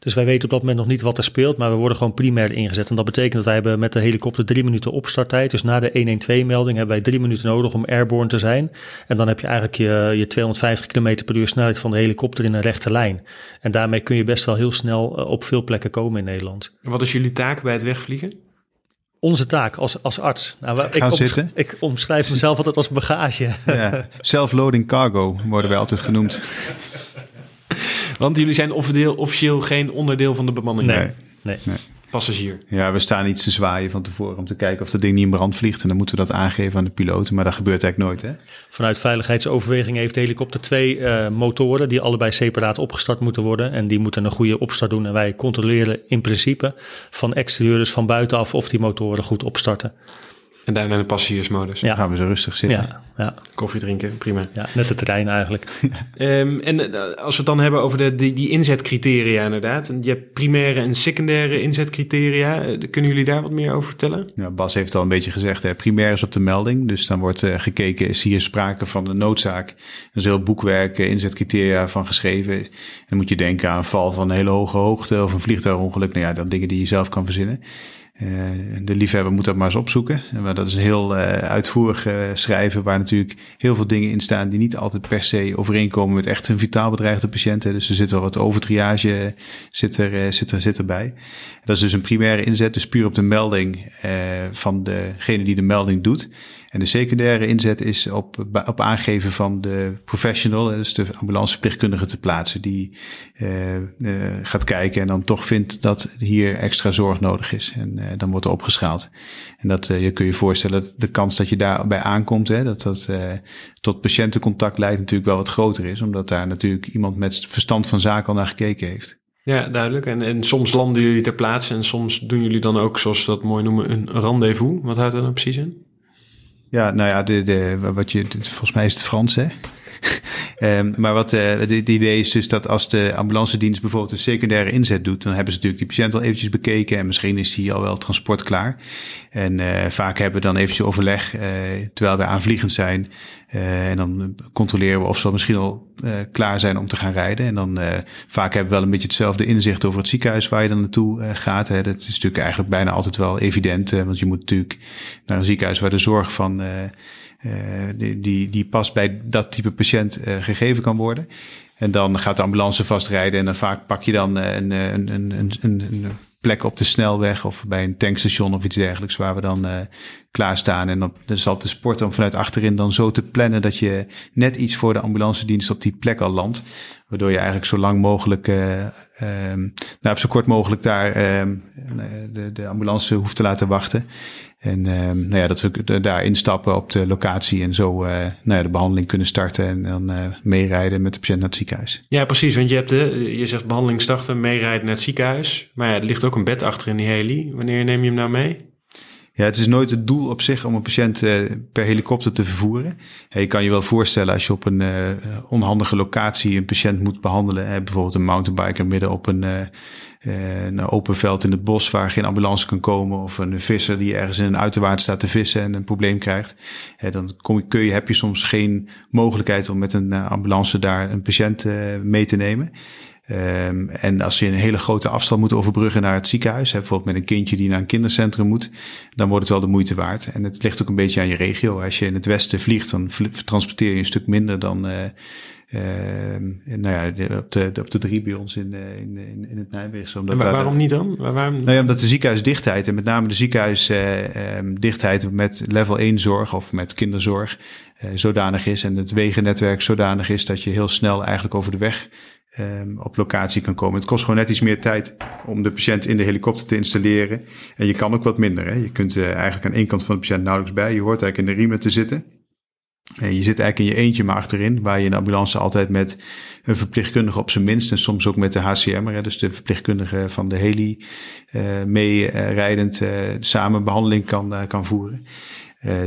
Dus wij weten op dat moment nog niet wat er speelt, maar we worden gewoon primair ingezet. En dat betekent dat wij hebben met de helikopter drie minuten opstarttijd. Dus na de 112-melding hebben wij drie minuten nodig om airborne te zijn. En dan heb je eigenlijk je, je 250 km per uur snelheid van de helikopter in een rechte lijn. En daarmee kun je best wel heel snel eh, op veel plekken komen in Nederland. Wat is jullie taak bij het wegvliegen? Onze taak als, als arts. Nou, ik, Gaan omsch- zitten. ik omschrijf mezelf altijd als bagage. Ja, self-loading cargo worden wij altijd genoemd. Want jullie zijn officieel, officieel geen onderdeel van de bemanning. Nee. Nee. Passagier. Ja, we staan iets te zwaaien van tevoren om te kijken of dat ding niet in brand vliegt. En dan moeten we dat aangeven aan de piloot. Maar dat gebeurt eigenlijk nooit, hè? Vanuit veiligheidsoverweging heeft de helikopter twee eh, motoren die allebei separaat opgestart moeten worden. En die moeten een goede opstart doen. En wij controleren in principe van exterieur, dus van buitenaf, of die motoren goed opstarten. En daarna de passagiersmodus. Ja. Dan gaan we zo rustig zitten. Ja, ja, Koffie drinken, prima. ja, net het terrein eigenlijk. Ehm, en eh, als we het dan hebben over de, die, die inzetcriteria inderdaad. En Je hebt primaire en secundaire inzetcriteria. Eh, Kunnen jullie daar wat meer over vertellen? Ja, Bas heeft het al een beetje gezegd, hè, primair is op de melding. Dus dan wordt eh, gekeken, is hier sprake van een noodzaak? Er is heel boekwerk, inzetcriteria van geschreven. En dan moet je denken aan een val van een hele hoge hoogte of een vliegtuigongeluk. Nou ja, dat dingen die je zelf kan verzinnen. Eh, de liefhebber moet dat maar eens opzoeken. Maar dat is een heel eh, uitvoerig eh, schrijven waar natuurlijk heel veel dingen in staan die niet altijd per se overeenkomen met echt een vitaal bedreigde patiënten. Dus er zit wel wat overtriage zit, er, eh, zit, er, zit erbij. Dat is dus een primaire inzet, dus puur op de melding eh, van degene die de melding doet. En de secundaire inzet is op, op aangeven van de professional, dus de ambulanceverpleegkundige te plaatsen, die eh, eh, gaat kijken en dan toch vindt dat hier extra zorg nodig is. En eh, dan wordt er opgeschaald. En dat je kun je voorstellen dat de kans dat je daarbij aankomt, hè, dat dat tot patiëntencontact leidt, natuurlijk wel wat groter is, omdat daar natuurlijk iemand met verstand van zaken al naar gekeken heeft. Ja, duidelijk. En, en soms landen jullie ter plaatse en soms doen jullie dan ook, zoals we dat mooi noemen, een rendezvous. Wat houdt dat nou precies in? Ja, nou ja, de, de, wat je, volgens mij is het Frans, hè? Ehm, maar wat het idee is dus dat als de ambulance dienst bijvoorbeeld een secundaire inzet doet, dan hebben ze natuurlijk die patiënt al eventjes bekeken en misschien is die al wel transport klaar. En eh, vaak hebben we dan eventjes overleg eh, terwijl we aanvliegend zijn. En dan controleren we of ze misschien al klaar zijn om te gaan rijden. En dan vaak hebben we wel een beetje hetzelfde inzicht over het ziekenhuis waar je dan naartoe gaat. Hè. Dat is natuurlijk eigenlijk bijna altijd wel evident, want je moet natuurlijk naar een ziekenhuis waar de zorg van die, die, die past bij dat type patiënt eh, gegeven kan worden. En dan gaat de ambulance vastrijden en dan vaak pak je dan eh, een, een, een, een, een, plek op de snelweg of bij een tankstation of iets dergelijks waar we dan uh, klaarstaan. En dan, zal de sport dan vanuit achterin dan zo te plannen dat je net iets voor de ambulance dienst op die plek al landt. Waardoor je eigenlijk zo lang mogelijk, uh, um, nou, zo kort mogelijk daar um, de, de ambulance hoeft te laten wachten. En um, nou ja, dat we daar instappen op de locatie en zo uh, nou ja, de behandeling kunnen starten en dan uh, meerijden met de patiënt naar het ziekenhuis. Ja, precies. Want je hebt de, je zegt behandeling starten, meerijden naar het ziekenhuis. Maar ja, er ligt ook een bed achter in die heli. Wanneer neem je hem nou mee? Ja, het is nooit het doel op zich om een patiënt uh, per helikopter te vervoeren. je kan je wel voorstellen als je op een onhandige locatie een patiënt moet behandelen. Hè, bijvoorbeeld een mountainbiker midden op een, een open veld in het bos waar geen ambulance kan komen. Of een visser die ergens in een uiterwaard staat te vissen en een probleem krijgt. dan kom, kun je, heb je soms geen mogelijkheid om met een ambulance daar een patiënt mee te nemen. Um, en als je een hele grote afstand moet overbruggen naar het ziekenhuis, hè, bijvoorbeeld met een kindje die naar een kindercentrum moet, dan wordt het wel de moeite waard. En het ligt ook een beetje aan je regio. Als je in het westen vliegt, dan transporteer je een stuk minder dan nou ja, op, de, op de drie bij ons in, uh, in, in, in het Nijmeegse. Omdat waar, waarom niet dan? Waar, waarom... Nou ja, omdat de ziekenhuisdichtheid en met name de ziekenhuisdichtheid uh, met level 1 zorg of met kinderzorg zodanig is en het wegennetwerk zodanig is dat je heel snel eigenlijk over de weg um, op locatie kan komen. Het kost gewoon net iets meer tijd om de patiënt in de helikopter te installeren. En je kan ook wat minder. Hè? Je kunt uh, eigenlijk aan één kant van de patiënt nauwelijks bij. Je hoort eigenlijk in de riemen te zitten. En je zit eigenlijk in je eentje maar achterin, waar je in de ambulance altijd met een verpleegkundige op zijn minst en soms ook met de HCM, dus de verpleegkundige van de heli, uh, meerijdend uh, samen behandeling kan, uh, kan voeren.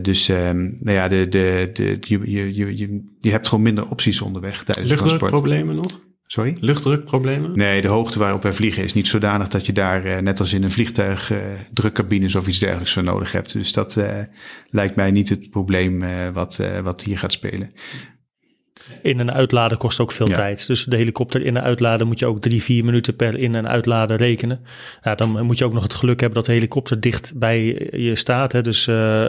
Dus um, nou ja, de, de, de, je, je, je, je hebt gewoon minder opties onderweg tijdens het transport. problemen nog? Sorry? Luchtdrukproblemen? Nee, de hoogte waarop wij vliegen is niet zodanig dat je daar, uh, net als in een vliegtuig, uh, drukcabines of iets dergelijks voor nodig hebt. Dus dat uh, lijkt mij niet het probleem wat, wat hier gaat spelen. In- en uitladen kost ook veel tijd. Dus de helikopter in- en uitladen moet je ook drie, vier minuten per in- en uitladen rekenen. Ja, dan moet je ook nog het geluk hebben dat de helikopter dicht bij je staat. Hè. Dus uh,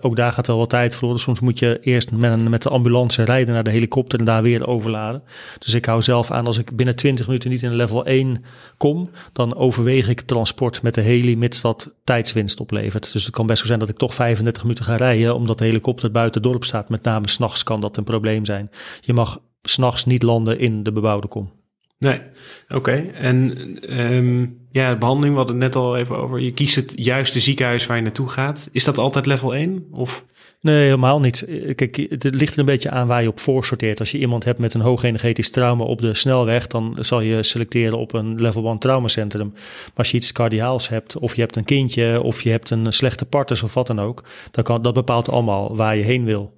ook daar gaat wel wat tijd verloren. Soms moet je eerst met, met de ambulance rijden naar de helikopter en daar weer overladen. Dus ik hou zelf aan als ik binnen 20 minuten niet in level 1 kom, dan overweeg ik transport met de heli, mits dat tijdswinst oplevert. Dus het kan best zo zijn dat ik toch 35 minuten ga rijden, omdat de helikopter buiten het dorp staat. Met name s'nachts kan dat een probleem zijn. Je mag s'nachts niet landen in de bebouwde kom. Nee, oké. En um, ja, de behandeling, we hadden het net al even over. Je kiest het juiste ziekenhuis waar je naartoe gaat. Is dat altijd level 1? Of? Nee, helemaal niet. Kijk, het ligt er een beetje aan waar je op voorsorteert. Als je iemand hebt met een hoog energetisch trauma op de snelweg, dan zal je selecteren op een level 1 traumacentrum. Maar als je iets cardiaals hebt, of je hebt een kindje, of je hebt een slechte partner of wat dan ook, dan kan, dat bepaalt allemaal waar je heen wil.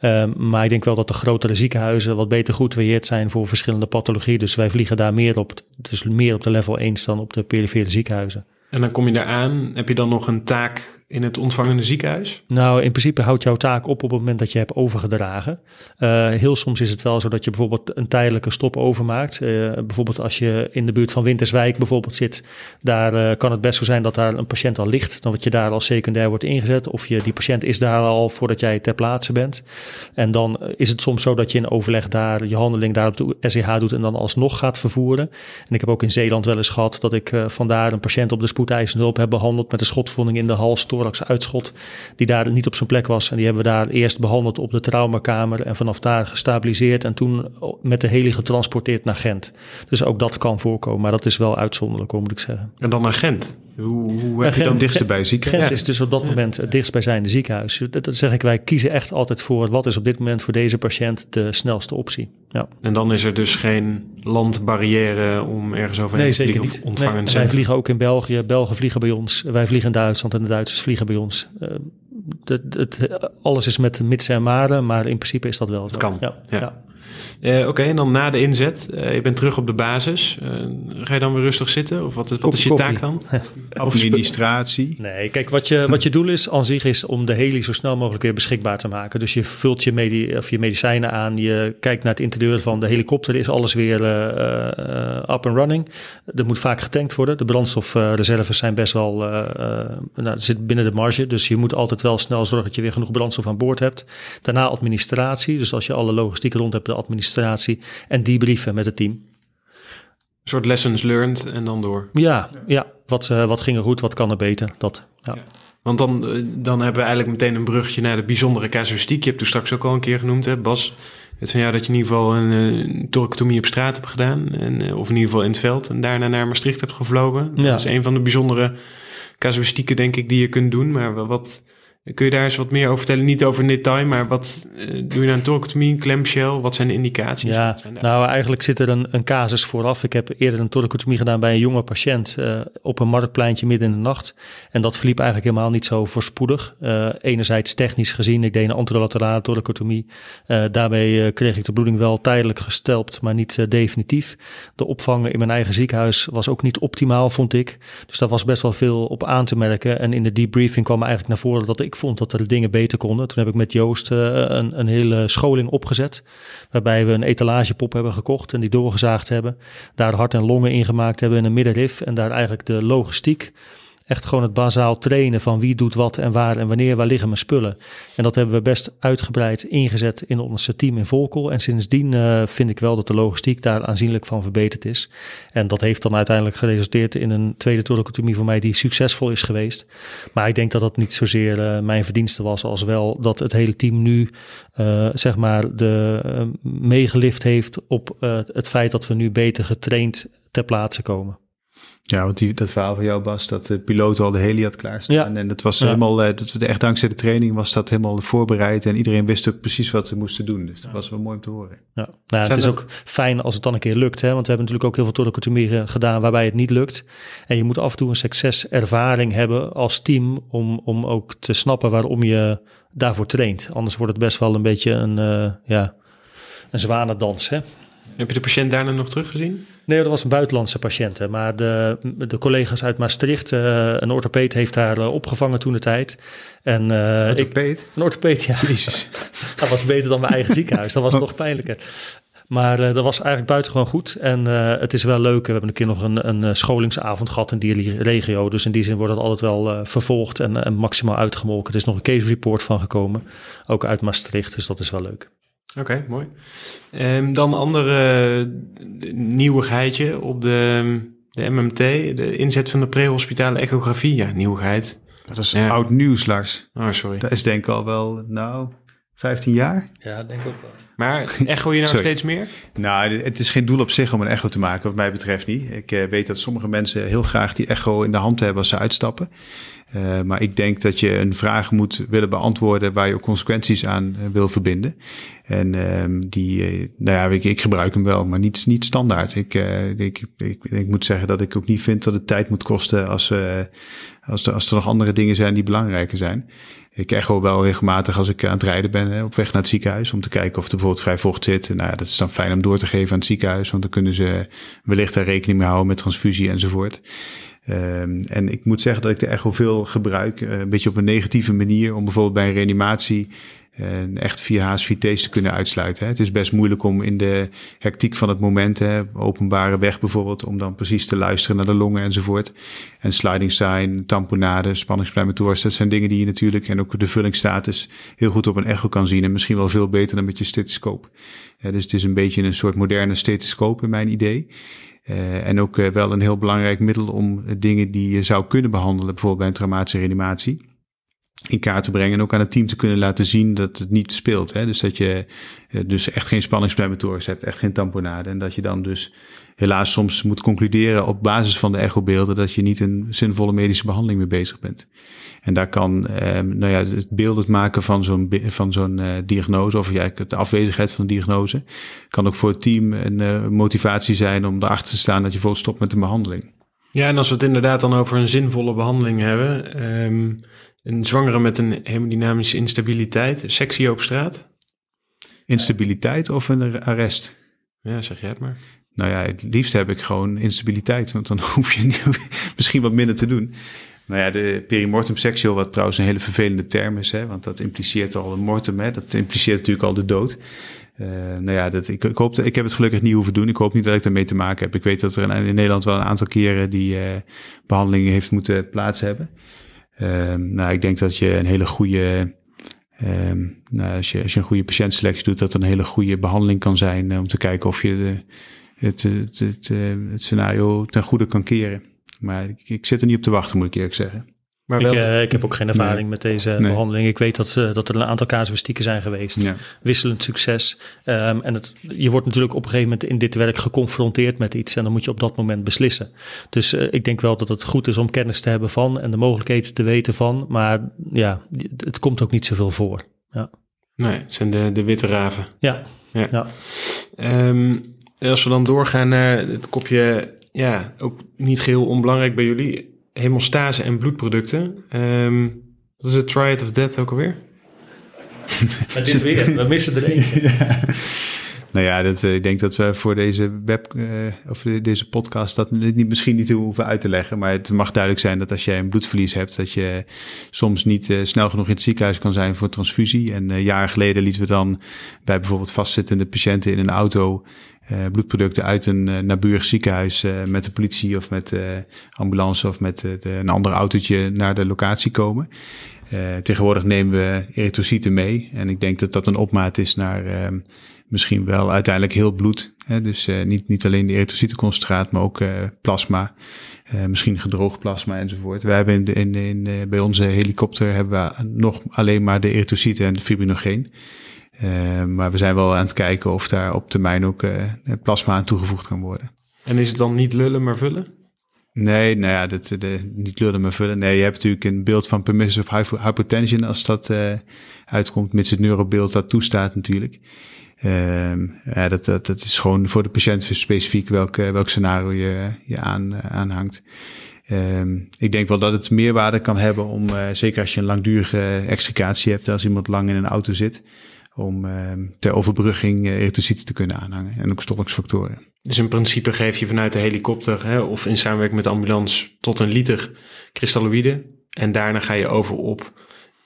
Um, maar ik denk wel dat de grotere ziekenhuizen wat beter goed geïntegreerd zijn voor verschillende pathologieën. Dus wij vliegen daar meer op, dus meer op de level 1 dan op de perifere ziekenhuizen. En dan kom je daar aan. Heb je dan nog een taak in het ontvangende ziekenhuis? Nou, in principe houdt jouw taak op op het moment dat je hebt overgedragen. Uh, heel soms is het wel zo dat je bijvoorbeeld een tijdelijke stop overmaakt. Uh, bijvoorbeeld als je in de buurt van Winterswijk bijvoorbeeld zit, daar uh, kan het best zo zijn dat daar een patiënt al ligt. Dan word je daar als secundair wordt ingezet. Of je, die patiënt is daar al voordat jij ter plaatse bent. En dan is het soms zo dat je in overleg daar je handeling daar op de SEH doet en dan alsnog gaat vervoeren. En ik heb ook in Zeeland wel eens gehad dat ik vandaar een patiënt op de spoedeisende hulp heb behandeld met een schotvonding in de hals uitschot die daar niet op zijn plek was. En die hebben we daar eerst behandeld op de traumakamer en vanaf daar gestabiliseerd en toen met de heli getransporteerd naar Gent. Dus ook dat kan voorkomen, maar dat is wel uitzonderlijk, moet ik zeggen. En dan naar Gent? Hoe, hoe heb je dan dichtst bij ziekenhuis? Gent is dus op dat moment het dichtstbijzijnde ziekenhuis. Dat, zeg ik, wij kiezen echt altijd voor wat is op dit moment voor deze patiënt de snelste optie. Ja. En dan is er dus geen landbarrière om ergens overheen nee, te vliegen niet. of ontvangen. Nee, wij vliegen ook in België, Belgen vliegen bij ons, wij vliegen in Duitsland en de Duitsers vliegen bij ons. Uh, het, het, alles is met mits en maren, maar in principe is dat wel zo. Het kan, ja. ja. ja. Uh, Oké, en dan na de inzet, uh, je bent terug op de basis. Uh, ga je dan weer rustig zitten? Of wat, wat is je taak dan? Administratie? Nee, kijk, wat je, wat je doel is aan zich is om de heli zo snel mogelijk weer beschikbaar te maken. Dus je vult je, medi of je medicijnen aan, je kijkt naar het interieur van de helikopter, is alles weer up and running. Er moet vaak getankt worden. De brandstofreserves zijn best wel, nou, zit binnen de marge. Dus je moet altijd wel snel zorgen dat je weer genoeg brandstof aan boord hebt. Daarna administratie. Dus als je alle logistiek rond hebt, de administratie en debriefen met het team. Een soort lessons learned en dan door. Ja, ja. Wat, uh, wat ging er goed, wat kan er beter? Dat, ja. ja. Want dan, dan hebben we eigenlijk meteen een bruggetje naar de bijzondere casuïstiek. Je hebt toen straks ook al een keer genoemd, hè, Bas. Het van jou dat je in ieder geval een, thoracotomie op straat hebt gedaan. En, of in ieder geval in het veld. En daarna naar Maastricht hebt gevlogen. Dat ja. is een van de bijzondere casuïstieken, denk ik, die je kunt doen. Maar wat, Kun je daar eens wat meer over vertellen? Niet over in detail, maar wat uh, doe je een thoracotomie, een clamshell? Wat zijn de indicaties? Ja, zijn nou eigenlijk zit er een, een casus vooraf. Ik heb eerder een thoracotomie gedaan bij een jonge patiënt uh, op een marktpleintje midden in de nacht. En dat verliep eigenlijk helemaal niet zo voorspoedig. Uh, enerzijds technisch gezien, ik deed een anterolaterale thoracotomie. daarbij kreeg ik de bloeding wel tijdelijk gestelpt, maar niet definitief. De opvang in mijn eigen ziekenhuis was ook niet optimaal, vond ik. Dus daar was best wel veel op aan te merken. En in de debriefing kwam eigenlijk naar voren dat ik vond dat er dingen beter konden. Toen heb ik met Joost uh, een, een hele scholing opgezet. Waarbij we een etalagepop hebben gekocht en die doorgezaagd hebben. Daar hart en longen in gemaakt hebben in een middenrif. En daar eigenlijk de logistiek echt gewoon het bazaal trainen van wie doet wat en waar en wanneer, waar liggen mijn spullen. En dat hebben we best uitgebreid ingezet in ons team in Volkel. En sindsdien uh, vind ik wel dat de logistiek daar aanzienlijk van verbeterd is. En dat heeft dan uiteindelijk geresulteerd in een tweede thoracotomie voor mij die succesvol is geweest. Maar ik denk dat dat niet zozeer uh, mijn verdienste was, als wel dat het hele team nu uh, zeg maar de meegelift heeft op het feit dat we nu beter getraind ter plaatse komen. Ja, want die, dat verhaal van jou, Bas, dat de piloot al de heli had klaarstaan. Ja. En dat was Ja. helemaal, eh, dat, echt dankzij de training was dat helemaal voorbereid. En iedereen wist ook precies wat ze moesten doen. Dus dat was wel mooi om te horen. Ja. Nou, het is er- ook fijn als het dan een keer lukt. Hè? Want we hebben natuurlijk ook heel veel thoracotomieën gedaan waarbij het niet lukt. En je moet af en toe een succeservaring hebben als team om, om ook te snappen waarom je daarvoor traint. Anders wordt het best wel een beetje een, eh ja, een zwanendans. Hè? Heb je de patiënt daarna nog teruggezien? Nee, dat was een buitenlandse patiënt. Maar de, de collega's uit Maastricht, eh, een orthopeet heeft haar eh, opgevangen toen de tijd. En ik, Orthopeed? een orthopeet, ja. Jezus. Dat was beter dan mijn eigen ziekenhuis. Dat was nog pijnlijker. Maar dat was eigenlijk buitengewoon goed. En het is wel leuk. We hebben een keer nog een, een scholingsavond gehad in die regio. Dus in die zin wordt het altijd wel vervolgd en, en maximaal uitgemolken. Er is nog een case report van gekomen. Ook uit Maastricht. Dus dat is wel leuk. Oké, mooi. Ehm, dan een andere eh, nieuwigheidje op de, de MMT. De inzet van de prehospitale echografie. Ja, nieuwigheid. Dat is Ja. oud nieuws, Lars. Oh, sorry. Dat is denk ik al wel, nou, 15 jaar. Ja, denk ik ook wel. Maar echo je nou Sorry. steeds meer? Nou, het is geen doel op zich om een echo te maken, wat mij betreft niet. Ik eh, weet dat sommige mensen heel graag die echo in de hand hebben als ze uitstappen. Eh, maar ik denk dat je een vraag moet willen beantwoorden waar je ook consequenties aan eh, wil verbinden. En ehm, die, nou ja, ik, ik gebruik hem wel, maar niet, niet standaard. Ik, eh, ik, ik, ik moet zeggen dat ik ook niet vind dat het tijd moet kosten als, eh, als, er, als er nog andere dingen zijn die belangrijker zijn. Ik echo wel regelmatig als ik aan het rijden ben op weg naar het ziekenhuis. Om te kijken of er bijvoorbeeld vrij vocht zit. Nou dat is dan fijn om door te geven aan het ziekenhuis. Want dan kunnen ze wellicht daar rekening mee houden met transfusie enzovoort. Ehm, en ik moet zeggen dat ik de echo veel gebruik. eh, een beetje op een negatieve manier. Om bijvoorbeeld bij een reanimatie eh, echt via HSVT's te kunnen uitsluiten. Hè. Het is best moeilijk om in de hectiek van het moment, hè, openbare weg bijvoorbeeld, om dan precies te luisteren naar de longen enzovoort. En sliding sign, tamponade, spanningspleimatoors, dat zijn dingen die je natuurlijk, en ook de vullingsstatus, heel goed op een echo kan zien. En misschien wel veel beter dan met je stethoscoop. Dus het is een beetje een soort moderne stethoscoop in mijn idee. Eh, en ook eh, wel een heel belangrijk middel om eh, dingen die je zou kunnen behandelen, bijvoorbeeld bij een traumatische reanimatie, in kaart te brengen en ook aan het team te kunnen laten zien dat het niet speelt. Hè? Dus dat je eh, dus echt geen spanningspleimatoors hebt, echt geen tamponade. En dat je dan dus helaas soms moet concluderen op basis van de echobeelden dat je niet een zinvolle medische behandeling mee bezig bent. En daar kan eh, nou ja, het beeldend maken van zo'n van zo'n eh, diagnose, of ja, de afwezigheid van een diagnose, kan ook voor het team een eh, motivatie zijn om erachter te staan dat je bijvoorbeeld stopt met een behandeling. Ja, en als we het inderdaad dan over een zinvolle behandeling hebben. ehm, een zwangere met een hemodynamische instabiliteit, sectie op straat. Instabiliteit of een arrest? Ja, zeg jij het maar. Nou ja, het liefst heb ik gewoon instabiliteit, want dan hoef je niet, misschien wat minder te doen. Nou ja, de perimortem sexual, wat trouwens een hele vervelende term is, hè, want dat impliceert al een mortem, hè, dat impliceert natuurlijk al de dood. Uh, nou ja, dat, ik, ik, hoop dat, ik heb het gelukkig niet hoeven doen. Ik hoop niet dat ik ermee te maken heb. Ik weet dat er in, in Nederland wel een aantal keren die uh, behandelingen heeft moeten plaats hebben. Uh, nou, ik denk dat je een hele goede, um, nou, als, je, als je een goede patiëntselectie doet, dat een hele goede behandeling kan zijn uh, om te kijken of je de, het, het, uh, het, scenario ten goede kan keren. Maar ik, ik, zit er niet op te wachten, moet ik eerlijk zeggen. Maar Ik, wel, eh, ik heb ook geen ervaring Nee. met deze Nee. behandeling. Ik weet dat, eh, dat er een aantal casuïstieken zijn geweest. Ja. Wisselend succes. Ehm, en het, je wordt natuurlijk op een gegeven moment in dit werk geconfronteerd met iets. En dan moet je op dat moment beslissen. Dus eh, ik denk wel dat het goed is om kennis te hebben van. En de mogelijkheden te weten van. Maar ja, het komt ook niet zoveel voor. nee, het zijn de, de witte raven. Ja, Ja. ja. Ehm, als we dan doorgaan naar het kopje, ja, ook niet geheel onbelangrijk bij jullie, hemostase en bloedproducten. Ehm wat is het Triad of Death ook alweer? Maar dit weer, we missen er één. Nou ja, dat, eh, ik denk dat we voor deze web eh, of deze podcast dat niet, misschien niet hoeven uit te leggen. Maar het mag duidelijk zijn dat als jij een bloedverlies hebt, dat je soms niet eh, snel genoeg in het ziekenhuis kan zijn voor transfusie. En eh jaren geleden lieten we dan bij bijvoorbeeld vastzittende patiënten in een auto bloedproducten uit een uh, naburig ziekenhuis uh, met de politie of met uh, ambulance of met de, een ander autootje naar de locatie komen. Uh, tegenwoordig nemen we erytrocyten mee. En ik denk dat dat een opmaat is naar uh, misschien wel uiteindelijk heel bloed. Hè? Dus uh, niet, niet alleen de erytrocytenconcentraat, maar ook plasma. misschien gedroogd plasma enzovoort. We hebben in, de, in, in bij onze helikopter hebben we nog alleen maar de erytrocyten en de fibrinogeen. Maar we zijn wel aan het kijken of daar op termijn ook plasma aan toegevoegd kan worden. En is het dan niet lullen, maar vullen? Nee, nou ja, dat, de, niet lullen, maar vullen. Nee, je hebt natuurlijk een beeld van permissive hypotension als dat uh, uitkomt, mits het neurobeeld dat toestaat natuurlijk. Ja, dat, dat, dat is gewoon voor de patiënt specifiek welk, welk scenario je, je aan, aanhangt. Um, ik denk wel dat het meerwaarde kan hebben om, uh, zeker als je een langdurige extricatie hebt, als iemand lang in een auto zit, om uh, ter overbrugging uh, te kunnen aanhangen en ook stollingsfactoren. Dus in principe geef je vanuit de helikopter hè, of in samenwerking met de ambulance tot een liter kristalloïden en daarna ga je over op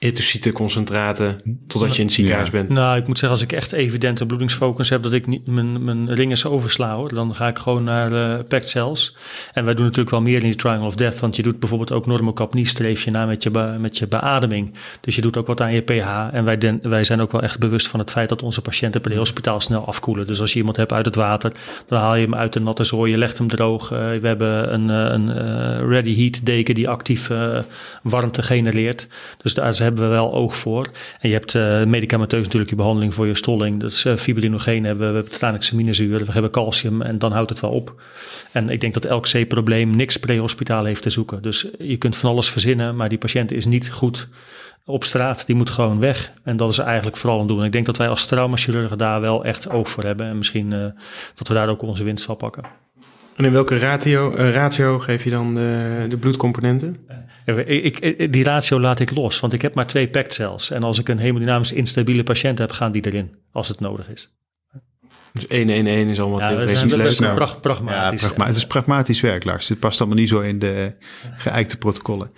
erytrocytenconcentraten totdat je in het ziekenhuis Ja. bent. Nou, ik moet zeggen, als ik echt evidente bloedingsfocus heb, dat ik niet mijn, mijn ringers oversla hoor, dan ga ik gewoon naar uh, packed cells. En wij doen natuurlijk wel meer in die triangle of death, want je doet bijvoorbeeld ook normocapnie streef je na met je, be, met je beademing. Dus je doet ook wat aan je pH. En wij, den, wij zijn ook wel echt bewust van het feit dat onze patiënten per hospitaal snel afkoelen. Dus als je iemand hebt uit het water, dan haal je hem uit de natte zooi, je legt hem droog. Uh, we hebben een, een uh, ready heat deken die actief uh, warmte genereert. Dus daar hebben we wel oog voor. En je hebt uh, medicamenteus natuurlijk je behandeling voor je stolling. Dat is uh, fibrinogeen hebben we, we hebben we hebben calcium en dan houdt het wel op. En ik denk dat elk C-probleem niks prehospitaal heeft te zoeken. Dus je kunt van alles verzinnen, maar die patiënt is niet goed op straat. Die moet gewoon weg. En dat is eigenlijk vooral een doel. En ik denk dat wij als traumachirurgen daar wel echt oog voor hebben. En misschien uh, dat we daar ook onze winst van pakken. En in welke ratio, uh, ratio geef je dan de, de bloedcomponenten? Ik, ik, die ratio laat ik los, want ik heb maar twee packed cells. En als ik een hemodynamisch instabiele patiënt heb, gaan die erin, als het nodig is. Dus 1 1 1 is allemaal ja, we zijn leuk. best nou, pra pragmatisch. Ja, pragma het is pragmatisch werk, Lars. Het past allemaal niet zo in de geëikte protocollen.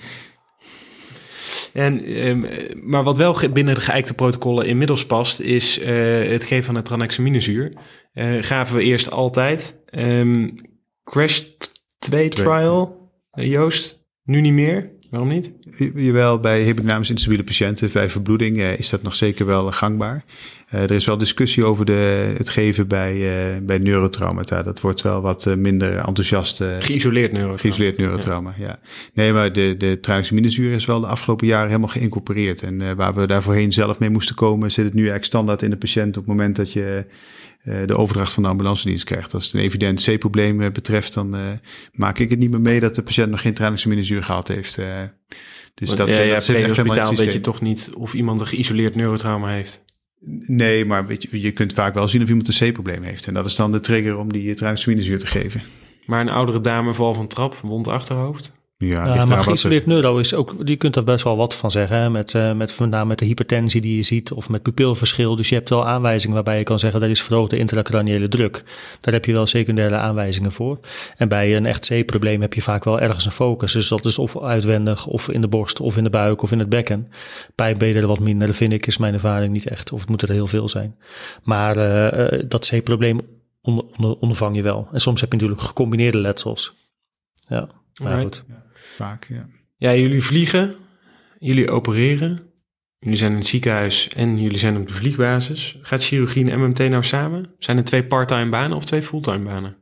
En, um, maar wat wel binnen de geëikte protocollen inmiddels past, is uh, het geven van het tranexaminezuur. Uh, gaven we eerst altijd. Um, Crash 2 trial, uh, Joost, nu niet meer. Waarom niet? Jawel, bij hemodynamisch instabiele patiënten bij verbloeding uh, is dat nog zeker wel gangbaar. Uh, er is wel discussie over de, het geven bij, uh, bij neurotraumata. Dat wordt wel wat minder enthousiast. geïsoleerd neurotrauma. Geïsoleerd neurotrauma, ja. ja. Nee, maar de, de tranexaminezuur is wel de afgelopen jaren helemaal geïncorporeerd. En waar we daar voorheen zelf mee moesten komen, zit het nu eigenlijk standaard in de patiënt op het moment dat je de overdracht van de ambulance dienst krijgt. Als het een evident C-probleem betreft, dan uh, maak ik het niet meer mee dat de patiënt nog geen tranexaminezuur gehad heeft. Uh, dus Want, dat, ja, ja, dat zit echt hospitaal weet je toch niet of iemand een geïsoleerd neurotrauma heeft. Nee, maar weet je, je kunt vaak wel zien of iemand een C-probleem heeft. En dat is dan de trigger om die tranexaminezuur te geven. Maar een oudere dame val van trap, wond achterhoofd? Ja, ja maar geïsoleerd neuro is ook, je kunt daar best wel wat van zeggen. Hè? Met, uh, met, met name met de hypertensie die je ziet of met pupilverschil. Dus je hebt wel aanwijzingen waarbij je kan zeggen dat is verhoogde intracraniële druk. Daar heb je wel secundaire aanwijzingen voor. En bij een echt C-probleem heb je vaak wel ergens een focus. Dus dat is of uitwendig of in de borst of in de buik of in het bekken. Pijnbenen wat minder, dat vind ik is mijn ervaring niet echt. Of het moet er heel veel zijn. Maar uh, dat C-probleem onder, onder, ondervang je wel. En soms heb je natuurlijk gecombineerde letsels. Ja, maar goed. Ja. Vaak, ja. Ja, jullie vliegen, jullie opereren, jullie zijn in het ziekenhuis en jullie zijn op de vliegbasis. Gaat chirurgie en MMT nou samen? Zijn er twee parttime banen of twee fulltime banen?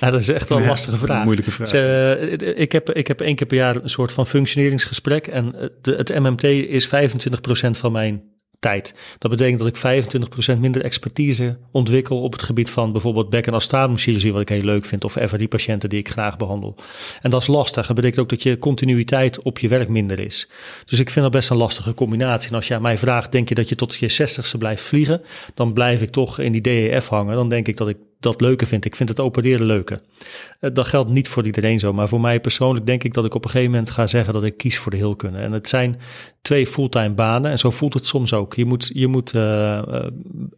Ja, dat is echt wel een Ja, lastige vraag. een moeilijke vraag. Ze- eh, ik, heb, ik heb één keer per jaar een soort van functioneringsgesprek. En eh, de, het MMT is 25% van mijn tijd. Dat betekent dat ik 25% minder expertise ontwikkel op het gebied van bijvoorbeeld bek- en astraalchirurgie, wat ik heel leuk vind, of FRI-patiënten die ik graag behandel. En dat is lastig. Dat betekent ook dat je continuïteit op je werk minder is. Dus ik vind dat best een lastige combinatie. En als aan mij vraagt, denk je dat je tot je 60ste blijft vliegen? Dan blijf ik toch in die DEF hangen. Dan denk ik dat ik dat leuker vind. Ik vind het opereren leuker. Eh, Dat geldt niet voor iedereen zo, maar voor mij persoonlijk denk ik dat ik op een gegeven moment ga zeggen dat ik kies voor de heelkunde. En het zijn twee fulltime banen en zo voelt het soms ook. Je moet, je moet eh, eh,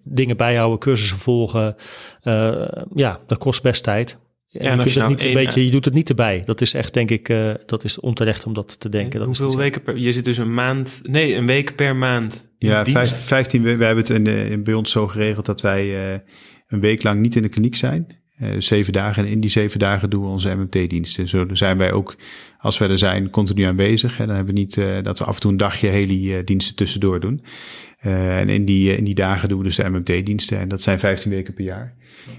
dingen bijhouden, cursussen volgen. Eh, ja, dat kost best tijd. En en je, je nou niet een beetje, je doet het niet erbij. Dat is echt, denk ik, eh, dat is onterecht om dat te denken. Dat is Hoeveel weken per... Je zit dus een maand... Nee, een week per maand Ja, dienst. vijf- 15 we- wij hebben het in, de- in, bij ons zo geregeld dat wij eh, een week lang niet in de kliniek zijn. Eh, zeven dagen. En in die zeven dagen doen we onze MMT-diensten. Zo zijn wij ook, als we er zijn, continu aanwezig. Hè. Dan hebben we niet eh, dat we af en toe een dagje heli-diensten tussendoor doen. Eh, en in die, eh, in die dagen doen we dus de MMT-diensten. En dat zijn 15 weken per jaar.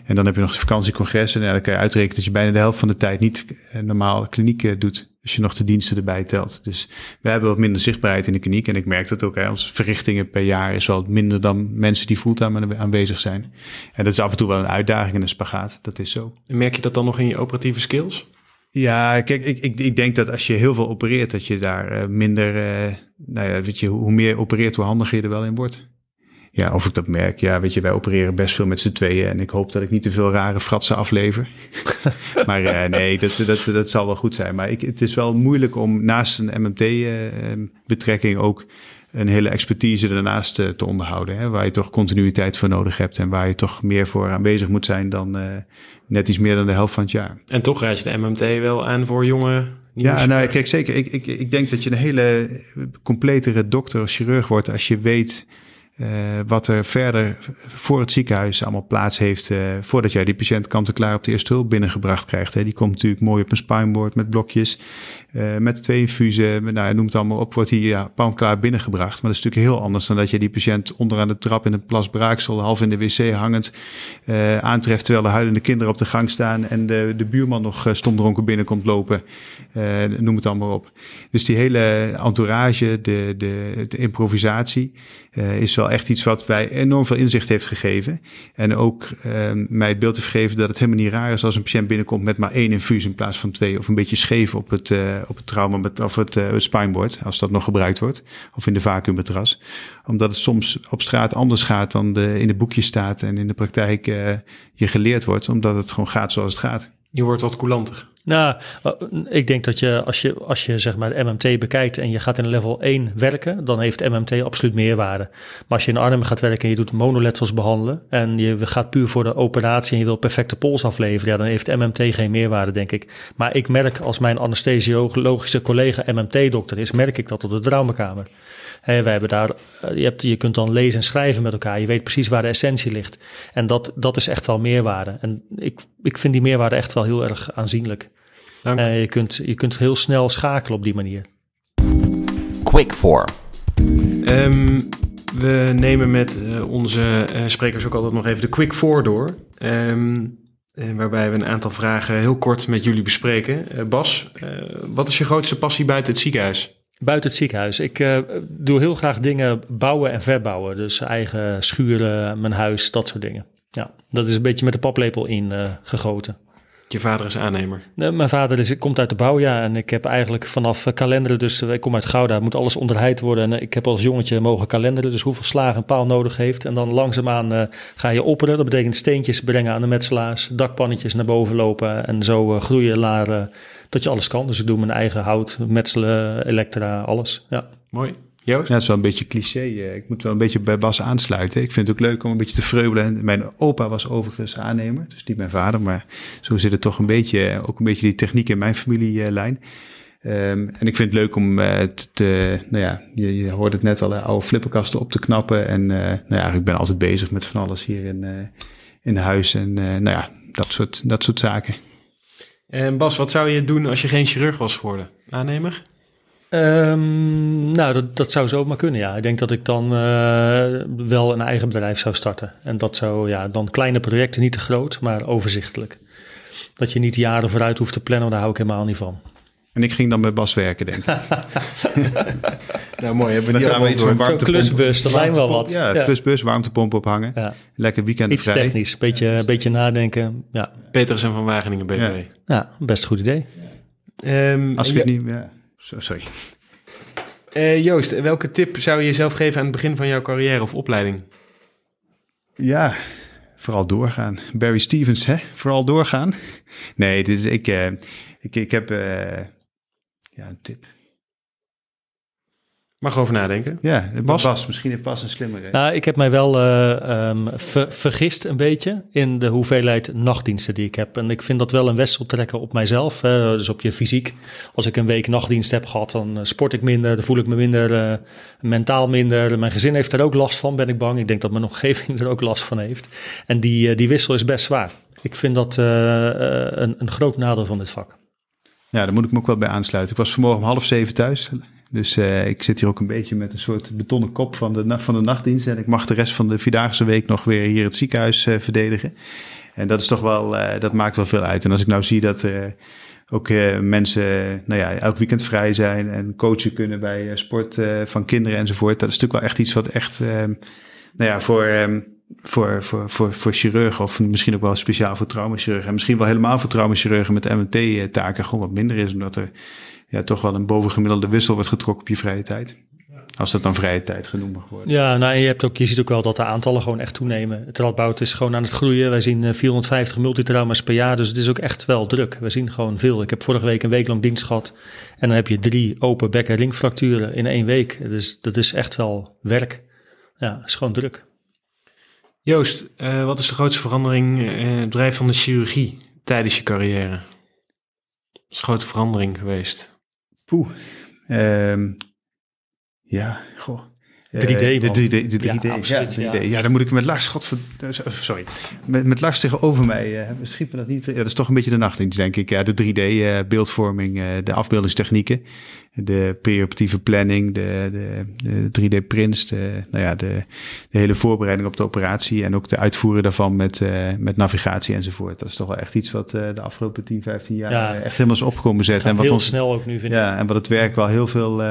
En dan heb je nog de vakantiecongressen. En ja, dan kan je uitrekenen dat je bijna de helft van de tijd niet eh, normaal kliniek doet. Als je nog de diensten erbij telt. Dus we hebben wat minder zichtbaarheid in de kliniek. En ik merk dat ook. Hè, onze verrichtingen per jaar is wel minder dan mensen die fulltime aanwezig zijn. En dat is af en toe wel een uitdaging en een spagaat. Dat is zo. Merk je dat dan nog in je operatieve skills? Ja, kijk, ik, ik, ik denk dat als je heel veel opereert, dat je daar eh, minder, eh, nou ja, weet je, hoe meer je opereert, hoe handiger je er wel in wordt. Ja, of ik dat merk. Ja, weet je, wij opereren best veel met z'n tweeën en ik hoop dat ik niet te veel rare fratsen aflever. maar eh, nee, dat, dat, dat zal wel goed zijn. Maar ik, het is wel moeilijk om naast een MMT-betrekking ook een hele expertise ernaast eh, te onderhouden. Hè, waar je toch continuïteit voor nodig hebt en waar je toch meer voor aanwezig moet zijn dan eh, net iets meer dan de helft van het jaar. En toch raad je de MMT wel aan voor jonge... Ja, nou, kijk, zeker. Ik, ik, ik denk dat je een hele completere dokter of chirurg wordt als je weet eh, wat er verder voor het ziekenhuis allemaal plaats heeft. voordat jij die patiënt kant-en-klaar op de eerste hulp binnengebracht krijgt. Hè. Die komt natuurlijk mooi op een spineboard met blokjes, eh, met twee infusen. Nou, noem het allemaal op, wordt hij ja, kant-klaar binnengebracht. Maar dat is natuurlijk heel anders dan dat je die patiënt onderaan de trap in een plas braaksel, half in de wc hangend, eh, aantreft terwijl de huilende kinderen op de gang staan en de, de buurman nog eh, stomdronken binnenkomt lopen. Noem het allemaal op. Dus die hele entourage, de, de, de improvisatie, is wel echt iets wat wij enorm veel inzicht heeft gegeven. En ook eh, mij het beeld heeft gegeven dat het helemaal niet raar is als een patiënt binnenkomt met maar één infuus in plaats van twee. Of een beetje scheef op het, op het trauma met, of het, eh, het spineboard, als dat nog gebruikt wordt. Of in de vacuümmatras. Omdat het soms op straat anders gaat dan de, in de boekjes staat en in de praktijk eh, je geleerd wordt. Omdat het gewoon gaat zoals het gaat. Je wordt wat coulanter. Nou, eh, ik denk dat je als je, als je zeg maar MMT bekijkt en je gaat in level 1 werken, dan heeft MMT absoluut meerwaarde. Maar als je in armen gaat werken en je doet monoletsels behandelen en je gaat puur voor de operatie en je wil perfecte pols afleveren, ja, dan heeft MMT geen meerwaarde, denk ik. Maar ik merk als mijn anesthesiologische collega MMT-dokter is, merk ik dat op de traumakamer. Hè, wij hebben daar, eh, je, hebt, je kunt dan lezen en schrijven met elkaar. Je weet precies waar de essentie ligt. En dat, dat is echt wel meerwaarde. En ik, ik vind die meerwaarde echt wel heel erg aanzienlijk. Dank. Eh, je, kunt, je kunt heel snel schakelen op die manier. Quick for. Ehm, we nemen met eh, onze eh, sprekers ook altijd nog even de quick four door. Ehm, eh, waarbij we een aantal vragen heel kort met jullie bespreken. Bas, eh, wat is je grootste passie buiten het ziekenhuis? Buiten het ziekenhuis. Ik eh, doe heel graag dingen bouwen en verbouwen. Dus eigen schuren, mijn huis, dat soort dingen. Ja, dat is een beetje met de paplepel in eh, gegoten. Je vader is aannemer. Nee, mijn vader is, komt uit de bouw, ja. En ik heb eigenlijk vanaf eh, kalenderen, dus ik kom uit Gouda, moet alles onderheid worden. En ik heb als jongetje mogen kalenderen, dus hoeveel slagen een paal nodig heeft. En dan langzaamaan eh, ga je opperen. Dat betekent steentjes brengen aan de metselaars, dakpannetjes naar boven lopen. En zo groeien naar eh, dat je alles kan. Dus ik doe mijn eigen hout, metselen, elektra, alles. Ja. Mooi. Joost? Ja, het is wel een beetje cliché. eh. Ik moet wel een beetje bij Bas aansluiten. Ik vind het ook leuk om een beetje te vreubelen. En Mijn opa was overigens aannemer, dus niet mijn vader. Maar zo zit het toch een beetje, eh, ook een beetje die techniek in mijn familielijn. Ehm, en ik vind het leuk om eh, te, nou ja, je, je hoort het net al, oude flipperkasten op te knappen. En eh, nou ja, ik ben altijd bezig met van alles hier in, eh, in huis. En eh, nou ja, dat soort, dat soort zaken. En Bas, wat zou je doen als je geen chirurg was geworden? Aannemer? Ehm, nou, dat, dat zou zomaar kunnen, ja. Ik denk dat ik dan eh, wel een eigen bedrijf zou starten. En dat zou, ja, dan kleine projecten, niet te groot, maar overzichtelijk. Dat je niet jaren vooruit hoeft te plannen, daar hou ik helemaal niet van. En ik ging dan met Bas werken, denk ik. Nou, mooi. Hebben Dan we ook iets van. Zo'n klusbus, dat lijkt wel wat. Ja, Ja. klusbus, warmtepomp ophangen. Ja. Lekker weekend Iets vrij. technisch, beetje, beetje nadenken. Ja. Peters en van Wageningen BV. Ja. ja, best een goed idee. Ehm, Als het Jo- niet... Ja. Sorry. eh, Joost, welke tip zou je jezelf geven aan het begin van jouw carrière of opleiding? Ja, vooral doorgaan. Barry Stevens, hè? Vooral doorgaan. Nee, dit is, ik, eh, ik, ik heb eh, ja, een tip. Mag over nadenken. Ja, Bas? Bas. Misschien heeft Bas een slimmere. Nou, ik heb mij wel eh, ehm, ver- vergist een beetje in de hoeveelheid nachtdiensten die ik heb. En ik vind dat wel een wissel trekken op mijzelf, eh, dus op je fysiek. Als ik een week nachtdienst heb gehad, dan eh, sport ik minder, dan voel ik me minder, eh, mentaal minder. Mijn gezin heeft er ook last van, ben ik bang. Ik denk dat mijn omgeving er ook last van heeft. En die, die wissel is best zwaar. Ik vind dat een, een groot nadeel van dit vak. Ja, daar moet ik me ook wel bij aansluiten. Ik was vanmorgen om half zeven thuis. Dus eh, ik zit hier ook een beetje met een soort betonnen kop van de, van de nachtdienst. En ik mag de rest van de vierdaagse week nog weer hier het ziekenhuis eh, verdedigen. En dat is toch wel, eh, dat maakt wel veel uit. En als ik nou zie dat ook mensen nou ja, elk weekend vrij zijn en coachen kunnen bij sport van kinderen enzovoort. Dat is natuurlijk wel echt iets wat echt, nou ja, voor, eh, voor, voor, voor, voor chirurgen of misschien ook wel speciaal voor traumachirurgen. En misschien wel helemaal voor traumachirurgen met MNT-taken gewoon wat minder is. Omdat er ja, toch wel een bovengemiddelde wissel wordt getrokken op je vrije tijd. Als dat dan vrije tijd genoemd mag worden. Ja, nou, en je, hebt ook, je ziet ook wel dat de aantallen gewoon echt toenemen. Het Radboud is gewoon aan het groeien. Wij zien eh, 450 multitrauma's per jaar, dus het is ook echt wel druk. We zien gewoon veel. Ik heb vorige week een week lang dienst gehad. En dan heb je drie open bek- en ringfracturen in één week. Dus dat is echt wel werk. Ja, het is gewoon druk. Joost, eh, wat is de grootste verandering eh, in het bedrijf van de chirurgie tijdens je carrière? Dat is een grote verandering geweest. Poeh. Ehm, ja, goh. 3D, Eh, man. de 3D, de 3D. Ja, Ja, absoluut, 3D. ja. Ja, dan moet ik met Lars, godver, eh, sorry, met, met Lars tegenover mij, uh, schiet me dat niet. Ja, dat is toch een beetje de nachtdienst, denk ik. Ja, de 3D-beeldvorming, de afbeeldingstechnieken, de preoperatieve planning, de, de, de 3D-prints, de, nou ja, de, de hele voorbereiding op de operatie en ook de uitvoeren daarvan met, met navigatie enzovoort. Dat is toch wel echt iets wat de afgelopen 10, 15 jaar Ja. echt helemaal is opgekomen zetten. En wat heel ons, snel ook nu, vind ik. ja, en wat het werk wel heel veel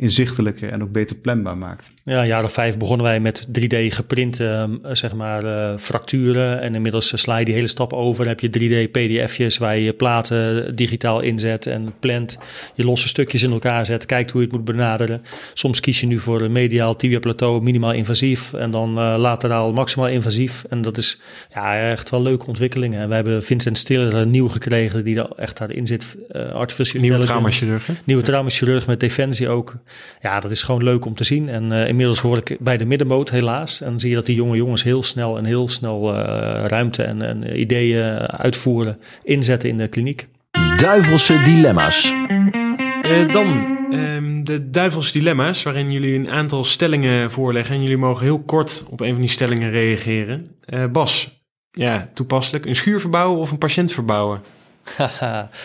inzichtelijker en ook beter planbaar maakt. Ja, jaren vijf begonnen wij met 3D geprinte uh, zeg maar, uh, fracturen. En inmiddels sla je die hele stap over. Dan heb je 3D pdf'jes waar je je platen digitaal inzet en plant. Je losse stukjes in elkaar zet, kijkt hoe je het moet benaderen. Soms kies je nu voor een mediaal tibia plateau minimaal invasief. En dan uh, lateraal maximaal invasief. En dat is ja, echt wel leuke ontwikkelingen. En we hebben Vincent Stiller nieuw gekregen die er echt daarin zit. Uh, artificial Nieuwe traumachirurg. Nieuwe traumachirurg met defensie ook. Ja, dat is gewoon leuk om te zien. En uh, inmiddels hoor ik bij de middenmoot helaas. En zie je dat die jonge jongens heel snel en heel snel uh, ruimte en, en, ideeën uitvoeren, inzetten in de kliniek. Duivelse dilemma's. Uh, dan um, de duivelse dilemma's, waarin jullie een aantal stellingen voorleggen. En jullie mogen heel kort op een van die stellingen reageren. Uh, Bas, ja, toepasselijk. Een schuur verbouwen of een patiënt verbouwen?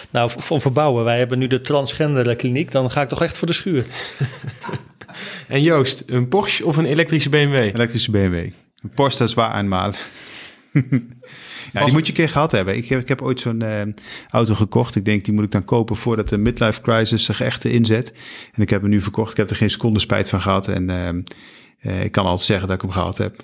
Nou, van verbouwen. Wij hebben nu de transgender kliniek. Dan ga ik toch echt voor de schuur. en Joost, een Porsche of een elektrische BMW? Elektrische BMW. Een Porsche dat is waar aanmalen. ja, die moet je een keer gehad hebben. Ik heb, ik heb ooit zo'n uh, auto gekocht. Ik denk, die moet ik dan kopen voordat de midlife crisis zich echt inzet. En ik heb hem nu verkocht. Ik heb er geen seconde spijt van gehad. En uh, uh, ik kan altijd zeggen dat ik hem gehad heb.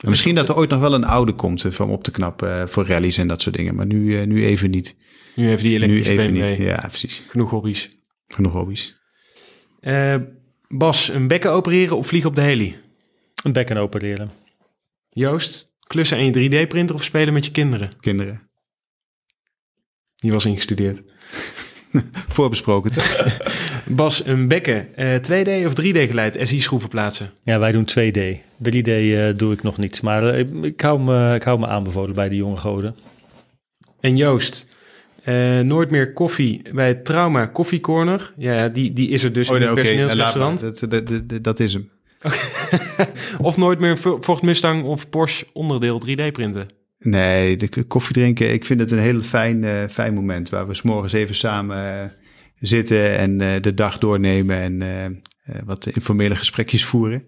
En misschien dat er ooit nog wel een oude komt uh, om op te knappen uh, voor rallies en dat soort dingen. Maar nu, uh, nu even niet. Nu even die elektrische nu even BMW. Niet. Ja, precies. Genoeg hobby's. Genoeg hobby's. Uh, Bas, een bekken opereren of vliegen op de heli? Een bekken opereren. Joost, klussen aan je 3D-printer of spelen met je kinderen? Kinderen. Die was ingestudeerd. Voorbesproken toch? Bas, een bekken, uh, 2D of 3D geleid, SI-schroeven plaatsen? Ja, wij doen 2D. 3D uh, doe ik nog niet. Maar uh, ik, hou me, ik hou me aanbevolen bij de jonge goden. En Joost, uh, nooit meer koffie bij het Trauma Coffee Corner. Ja, die, die is er dus oh, in het okay. personeelsrestaurant. Dat, dat, dat, dat is hem. of nooit meer een Ford Mustang of Porsche onderdeel 3D printen. Nee, de koffie drinken, ik vind het een heel fijn, uh, fijn moment waar we s'morgens even samen uh, zitten en uh, de dag doornemen en wat informele gesprekjes voeren.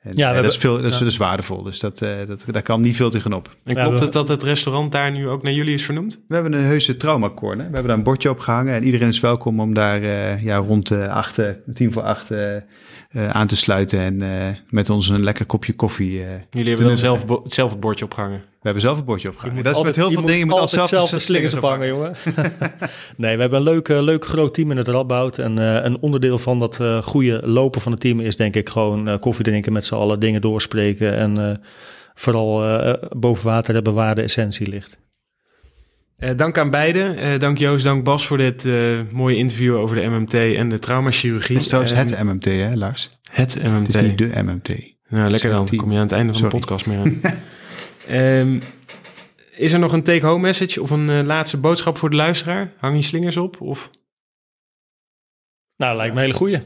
En, Ja, eh, dat hebben- is, veel, dat is ja. dus waardevol. Dus dat, eh, dat, daar kan niet veel tegenop. En Ja, klopt we- het dat het restaurant daar nu ook naar jullie is vernoemd? We hebben een heuse traumacorner. We hebben daar een bordje op gehangen. En iedereen is welkom om daar eh, ja, rond de acht, eh, tien voor acht eh, eh, aan te sluiten. En eh, met ons een lekker kopje koffie. eh, Jullie hebben dan zelf zelf bordje opgehangen. We hebben zelf een bordje opgehangen. Dat is altijd- met heel veel dingen. Je moet altijd altijd zelf zelf de slingers ophangen, jongen. nee, we hebben een leuk, eh, leuk groot team in het Radboud. En eh, een onderdeel van dat eh, goede lopen van het team is denk ik gewoon eh, koffie drinken met z'n allen, dingen doorspreken. En eh, vooral eh, boven water hebben waar de essentie ligt. Eh, dank aan beiden. Eh, dank Joost, dank Bas voor dit eh, mooie interview over de MMT en de traumachirurgie. Het is trouwens het MMT, hè, Lars? het MMT. Het is niet de MMT. Nou, lekker dan. Kom je aan het einde van de podcast meer aan. Ehm, is er nog een take-home message of een eh, laatste boodschap voor de luisteraar? Hang je slingers op? Of... Nou, lijkt me een hele goeie.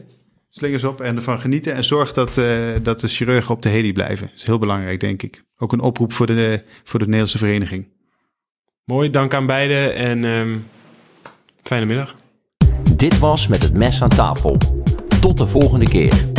Slingers op en ervan genieten. En zorg dat, eh, dat de chirurgen op de heli blijven. Dat is heel belangrijk, denk ik. Ook een oproep voor de, voor de Nederlandse vereniging. Mooi, dank aan beiden en ehm, fijne middag. Dit was Met het Mes aan tafel. Tot de volgende keer.